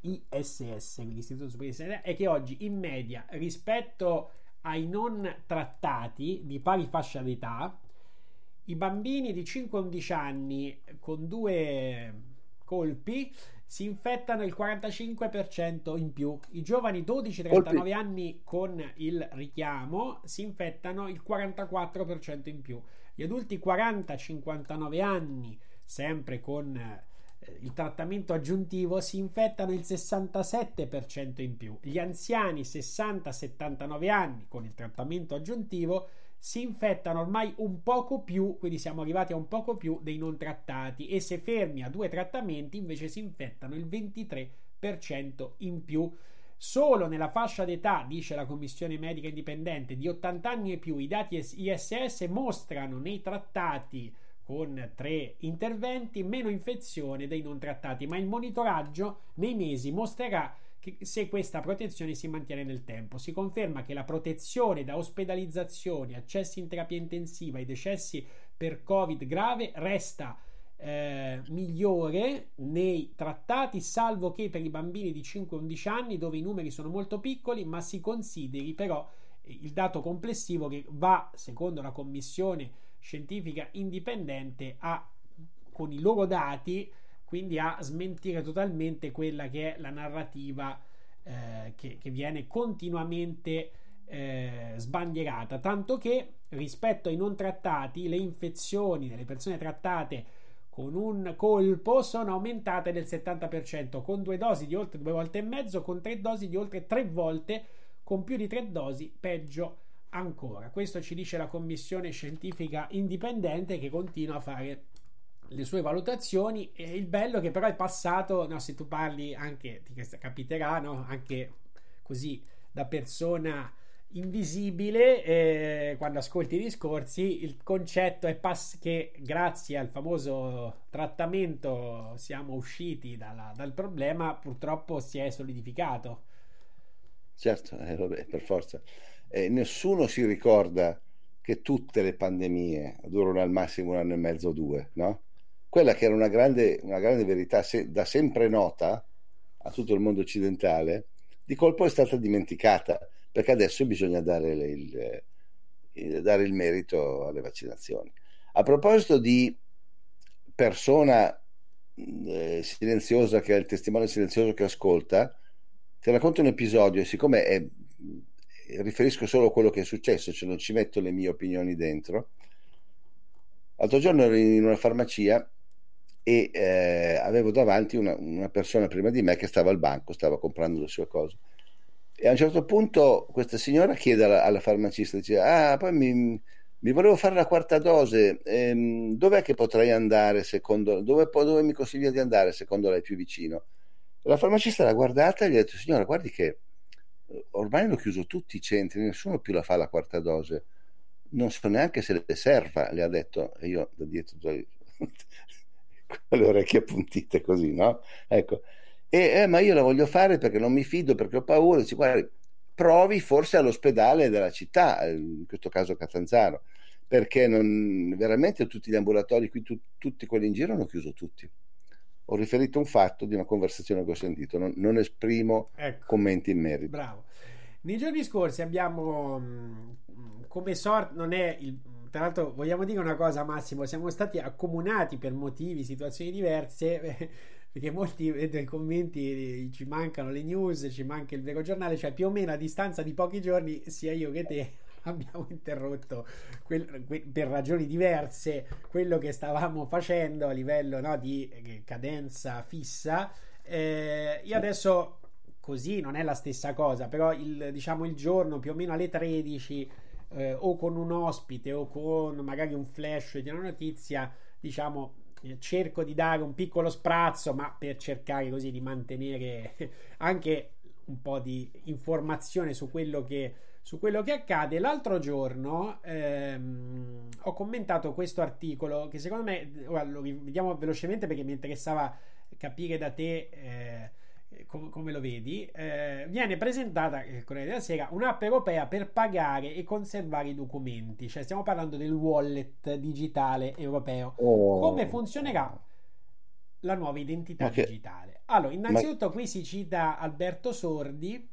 ISS, quindi Superiore di Sanità, è che oggi in media rispetto ai non trattati di pari fascia d'età, i bambini di 5-11 anni con due colpi si infettano il 45% in più. I giovani 12-39 anni con il richiamo si infettano il 44% in più. Gli adulti 40-59 anni, sempre con eh, il trattamento aggiuntivo, si infettano il 67% in più. Gli anziani 60-79 anni con il trattamento aggiuntivo si infettano ormai un poco più, quindi siamo arrivati a un poco più dei non trattati e se fermi a due trattamenti invece si infettano il 23% in più. Solo nella fascia d'età, dice la Commissione Medica Indipendente, di 80 anni e più, i dati ISS mostrano nei trattati con tre interventi meno infezione dei non trattati, ma il monitoraggio nei mesi mostrerà se questa protezione si mantiene nel tempo. Si conferma che la protezione da ospedalizzazioni, accessi in terapia intensiva e decessi per Covid grave resta eh, migliore nei trattati, salvo che per i bambini di 5-11 anni, dove i numeri sono molto piccoli, ma si consideri però il dato complessivo che va, secondo la commissione scientifica indipendente, a, con i loro dati quindi a smentire totalmente quella che è la narrativa eh, che, che, viene continuamente eh, sbandierata, tanto che rispetto ai non trattati le infezioni delle persone trattate con un colpo sono aumentate del 70%, con due dosi di oltre due volte e mezzo, con tre dosi di oltre tre volte, con più di tre dosi peggio ancora. Questo ci dice la commissione scientifica indipendente che continua a fare le sue valutazioni e il bello che però è passato, no, se tu parli anche, ti capiterà, no, anche così da persona invisibile eh, quando ascolti i discorsi il concetto è pass- che grazie al famoso trattamento siamo usciti dalla, dal problema purtroppo si è solidificato certo eh, vabbè, per forza eh, nessuno si ricorda che tutte le pandemie durano al massimo un anno e mezzo o due no? Quella che era una grande, una grande verità se, da sempre nota a tutto il mondo occidentale, di colpo è stata dimenticata, perché adesso bisogna dare il, il, dare il merito alle vaccinazioni. A proposito di persona eh, silenziosa, che è il testimone silenzioso che ascolta, ti racconto un episodio siccome è, riferisco solo quello che è successo, cioè non ci metto le mie opinioni dentro. L'altro giorno ero in una farmacia e eh, avevo davanti una, una, persona prima di me che stava al banco, stava comprando le sue cose. E a un certo punto questa signora chiede alla, alla farmacista, dice, ah, poi mi, mi, volevo fare la quarta dose, ehm, dov'è che potrei andare secondo, dove, dove mi consiglia di andare secondo lei più vicino? La farmacista l'ha guardata e gli ha detto, signora, guardi che eh, ormai hanno chiuso tutti i centri, nessuno più la fa la quarta dose. Non so neanche se le serva, le ha detto, e io da dietro con le orecchie appuntite così, no? Ecco. E, eh, ma io la voglio fare perché non mi fido, perché ho paura. Dici, guarda, provi forse all'ospedale della città, in questo caso Catanzaro, perché non, veramente tutti gli ambulatori qui, tu, tutti quelli in giro hanno chiuso tutti. Ho riferito un fatto di una conversazione che ho sentito, non, non esprimo ecco. commenti in merito. Bravo. Nei giorni scorsi abbiamo mm, come sorte, non è il, tra l'altro vogliamo dire una cosa Massimo, siamo stati accomunati per motivi, situazioni diverse, perché molti vedo i commenti, ci mancano le news, ci manca il vero giornale, cioè più o meno a distanza di pochi giorni sia io che te abbiamo interrotto quel, que, per ragioni diverse quello che stavamo facendo a livello no, di eh, cadenza fissa. Eh, io adesso così non è la stessa cosa, però il, diciamo il giorno più o meno alle 13 eh, o con un ospite o con magari un flash di una notizia, diciamo, eh, cerco di dare un piccolo sprazzo, ma per cercare così di mantenere anche un po' di informazione su quello che, su quello che accade. L'altro giorno ehm, ho commentato questo articolo che secondo me, ora lo vediamo velocemente perché mi interessava capire da te. Eh, com- come lo vedi, eh, viene presentata il Corriere della Sera un'app europea per pagare e conservare i documenti, cioè stiamo parlando del wallet digitale europeo. Oh. Come funzionerà la nuova identità okay. digitale? Allora, innanzitutto Ma... qui si cita Alberto Sordi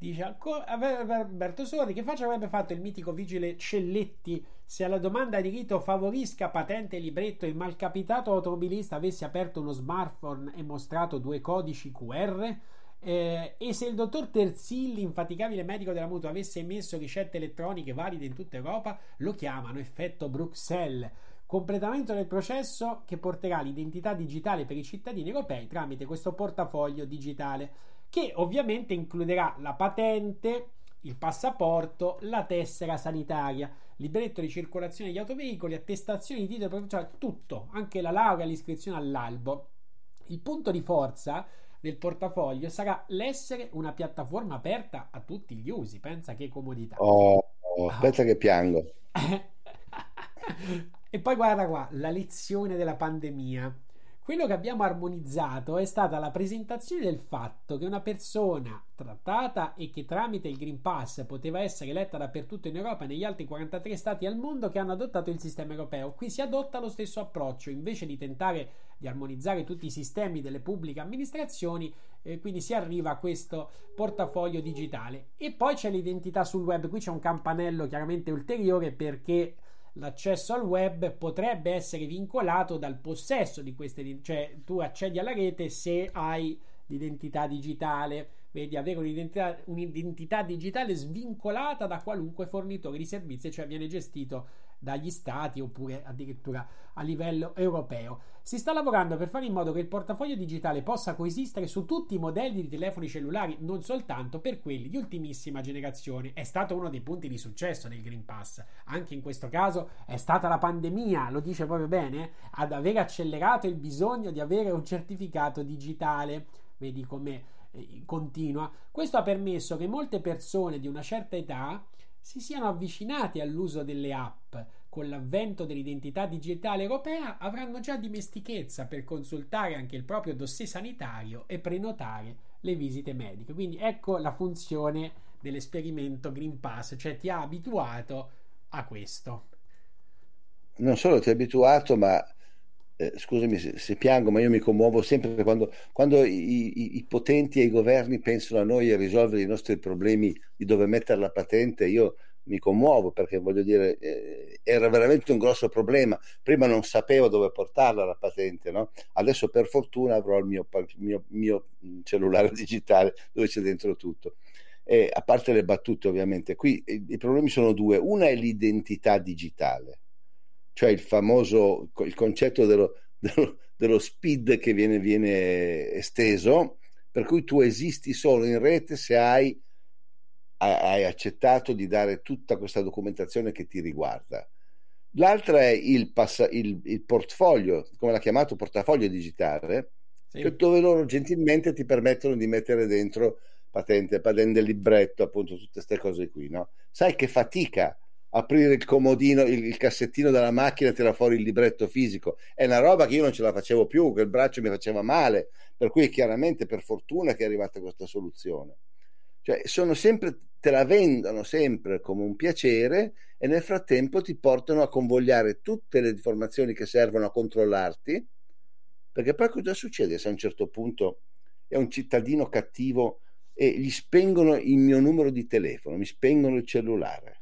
Dice Alberto Sordi che faccia avrebbe fatto il mitico vigile Celletti se alla domanda di rito favorisca patente e libretto il malcapitato automobilista avesse aperto uno smartphone e mostrato due codici QR? Eh, e se il dottor Terzilli, infaticabile medico della mutua, avesse emesso ricette elettroniche valide in tutta Europa, lo chiamano effetto Bruxelles. Completamento del processo che porterà l'identità digitale per i cittadini europei tramite questo portafoglio digitale che ovviamente includerà la patente, il passaporto, la tessera sanitaria, libretto di circolazione degli autoveicoli, attestazioni di titolo professionale, tutto, anche la laurea e l'iscrizione all'albo. Il punto di forza del portafoglio sarà l'essere una piattaforma aperta a tutti gli usi. Pensa che comodità. Oh, oh pensa che piango. e poi guarda qua, la lezione della pandemia. Quello che abbiamo armonizzato è stata la presentazione del fatto che una persona trattata e che tramite il Green Pass poteva essere eletta dappertutto in Europa e negli altri 43 stati al mondo che hanno adottato il sistema europeo. Qui si adotta lo stesso approccio, invece di tentare di armonizzare tutti i sistemi delle pubbliche amministrazioni, eh, quindi si arriva a questo portafoglio digitale. E poi c'è l'identità sul web, qui c'è un campanello chiaramente ulteriore perché l'accesso al web potrebbe essere vincolato dal possesso di queste, cioè tu accedi alla rete se hai l'identità digitale, vedi avere un'identità, un'identità digitale svincolata da qualunque fornitore di servizi, cioè viene gestito dagli stati oppure addirittura a livello europeo. Si sta lavorando per fare in modo che il portafoglio digitale possa coesistere su tutti i modelli di telefoni cellulari, non soltanto per quelli di ultimissima generazione. È stato uno dei punti di successo del Green Pass. Anche in questo caso è stata la pandemia, lo dice proprio bene, ad aver accelerato il bisogno di avere un certificato digitale. Vedi come eh, continua. Questo ha permesso che molte persone di una certa età si siano avvicinati all'uso delle app con l'avvento dell'identità digitale europea avranno già dimestichezza per consultare anche il proprio dossier sanitario e prenotare le visite mediche. Quindi ecco la funzione dell'esperimento Green Pass, cioè ti ha abituato a questo. Non solo ti ha abituato, ma eh, scusami se, se, piango, ma io mi commuovo sempre quando, quando i, i, i, potenti e i governi pensano a noi a risolvere i nostri problemi di dove mettere la patente. Io mi commuovo perché voglio dire, eh, era veramente un grosso problema. Prima non sapevo dove portarla la patente, no? Adesso per fortuna avrò il mio, mio, mio cellulare digitale dove c'è dentro tutto. E, a parte le battute, ovviamente, qui i, i problemi sono due. Una è l'identità digitale, cioè il famoso il concetto dello, dello, dello speed che viene, viene esteso, per cui tu esisti solo in rete se hai hai accettato di dare tutta questa documentazione che ti riguarda. L'altra è il, pass- il, il portfolio, come l'ha chiamato, portafoglio digitale, sì. dove loro gentilmente ti permettono di mettere dentro patente, patente, libretto, appunto tutte queste cose qui. No? Sai che fatica aprire il comodino, il, il, cassettino della macchina e tirare fuori il libretto fisico. È una roba che io non ce la facevo più, che il braccio mi faceva male, per cui chiaramente per fortuna che è arrivata questa soluzione. Cioè, sono sempre, te la vendono sempre come un piacere e nel frattempo ti portano a convogliare tutte le informazioni che servono a controllarti, perché poi cosa succede se a un certo punto è un cittadino cattivo e gli spengono il mio numero di telefono, mi spengono il cellulare.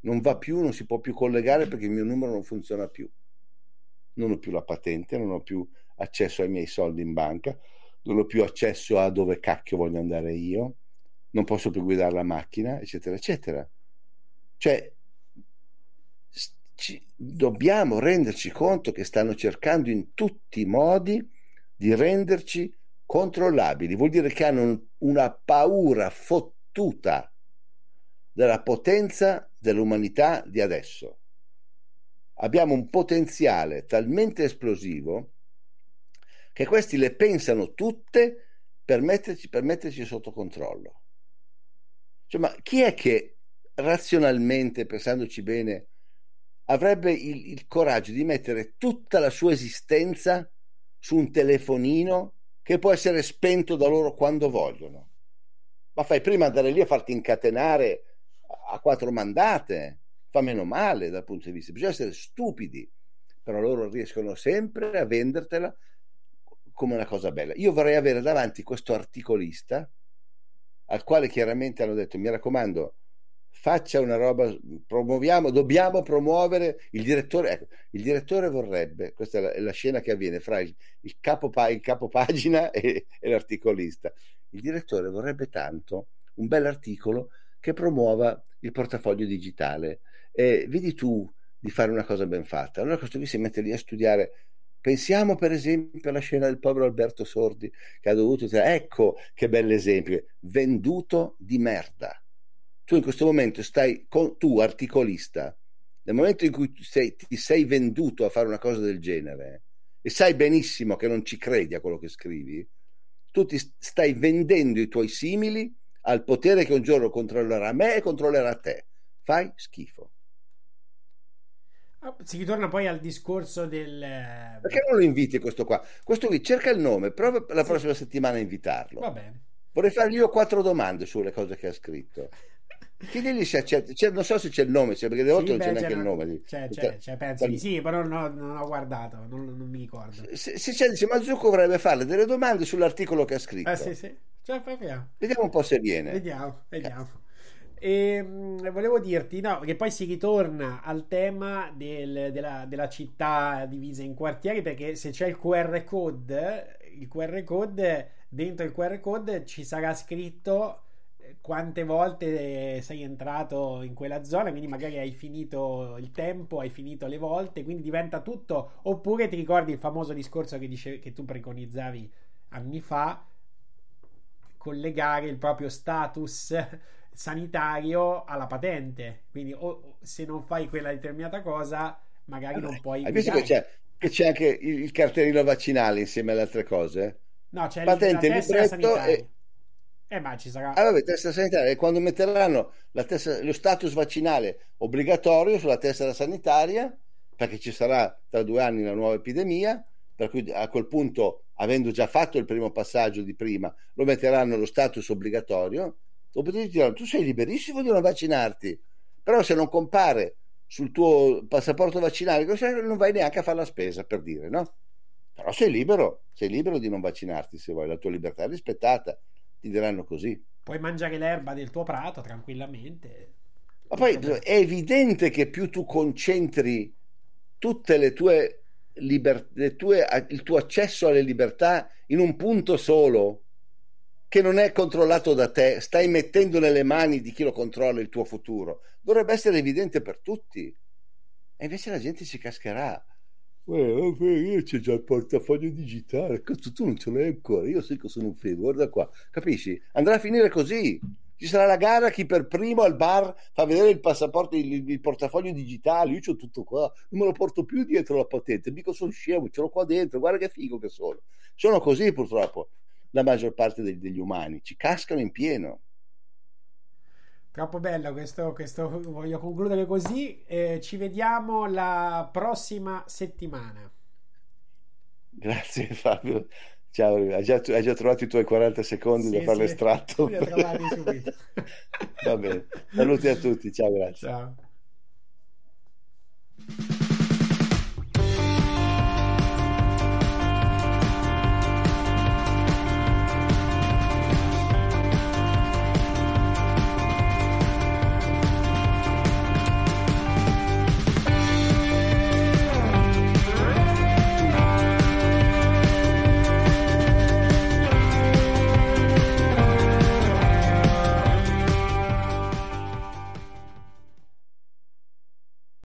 Non va più, non si può più collegare perché il mio numero non funziona più. Non ho più la patente, non ho più accesso ai miei soldi in banca, non ho più accesso a dove cacchio voglio andare io, non posso più guidare la macchina, eccetera, eccetera. Cioè, ci, dobbiamo renderci conto che stanno cercando in tutti i modi di renderci controllabili. Vuol dire che hanno una paura fottuta della potenza dell'umanità di adesso. Abbiamo un potenziale talmente esplosivo che questi le pensano tutte per metterci, per metterci sotto controllo. Cioè, ma chi è che razionalmente, pensandoci bene, avrebbe il, il coraggio di mettere tutta la sua esistenza su un telefonino che può essere spento da loro quando vogliono? Ma fai prima andare lì a farti incatenare a quattro mandate, fa meno male dal punto di vista, bisogna essere stupidi, però loro riescono sempre a vendertela come una cosa bella. Io vorrei avere davanti questo articolista al quale chiaramente hanno detto mi raccomando faccia una roba, promuoviamo, dobbiamo promuovere il direttore, ecco, il direttore vorrebbe, questa è la, è la scena che avviene fra il, il, capo, il capo pagina e, e, l'articolista, il direttore vorrebbe tanto un bell'articolo che promuova il portafoglio digitale, e vedi tu di fare una cosa ben fatta, allora questo qui si mette lì a studiare. Pensiamo per esempio alla scena del povero Alberto Sordi che ha dovuto dire ecco che bell'esempio, venduto di merda. Tu in questo momento stai, con, tu articolista, nel momento in cui sei, ti sei venduto a fare una cosa del genere e sai benissimo che non ci credi a quello che scrivi, tu ti stai vendendo i tuoi simili al potere che un giorno controllerà me e controllerà te. Fai schifo. Ah, si ritorna poi al discorso del... Perché non lo inviti questo qua? Questo qui cerca il nome, prova la prossima settimana a invitarlo. Va bene. Vorrei fargli io quattro domande sulle cose che ha scritto. Chiedili se c'è, c'è, non so se c'è il nome, perché delle volte sì, non c'è neanche il nome. C'è, c'è, c'è penso di sì, però non, non ho guardato, non, non, mi ricordo. Se, se c'è, dice, ma Zucco vorrebbe farle delle domande sull'articolo che ha scritto. Eh sì, sì. Cioè, vediamo un po' se viene. Vediamo, vediamo. E ehm, volevo dirti, no, che poi si ritorna al tema del, della, della, città divisa in quartieri, perché se c'è il QR code, il QR code, dentro il QR code ci sarà scritto quante volte sei entrato in quella zona, quindi magari hai finito il tempo, hai finito le volte, quindi diventa tutto, oppure ti ricordi il famoso discorso che, dice, che tu preconizzavi anni fa, collegare il proprio status sanitario alla patente. Quindi, o, se non fai quella determinata cosa, magari allora, non puoi. Hai visto che c'è, che c'è, anche il, il, cartellino vaccinale insieme alle altre cose? No, c'è patente, il, libretto e. Eh, ma ci sarà. Ah, vabbè, testa sanitaria. Quando metteranno testa, lo status vaccinale obbligatorio sulla tessera sanitaria, perché ci sarà tra due anni una nuova epidemia, per cui a quel punto, avendo già fatto il primo passaggio di prima, lo metteranno lo status obbligatorio Dopodiché ti diranno, tu sei liberissimo di non vaccinarti, però se non compare sul tuo passaporto vaccinale, non vai neanche a fare la spesa per dire, no? Però sei libero, sei libero di non vaccinarti se vuoi, la tua libertà è rispettata, ti diranno così. Puoi mangiare l'erba del tuo prato tranquillamente. Ma poi è evidente che più tu concentri tutte le tue libertà, il tuo accesso alle libertà in un punto solo, che non è controllato da te, stai mettendo nelle mani di chi lo controlla il tuo futuro. Dovrebbe essere evidente per tutti. E invece la gente si cascherà. Eh, c'è già il portafoglio digitale, questo tu non ce l'hai ancora, io sai che sono un figo, guarda qua, capisci? Andrà a finire così. Ci sarà la gara chi per primo al bar fa vedere il passaporto, il, il portafoglio digitale. Io ho tutto qua, non me lo porto più dietro la patente. Mica sono scemo, ce l'ho qua dentro. Guarda che figo che sono. Sono così purtroppo la maggior parte degli, degli umani, ci cascano in pieno. Troppo bello questo, questo voglio concludere così. Eh, ci vediamo la prossima settimana. Grazie Fabio. Ciao, hai già, hai già trovato i tuoi 40 secondi sì, da fare sì, l'estratto? Li ho trovati subito. Va bene. Saluti a tutti, ciao, grazie. Ciao.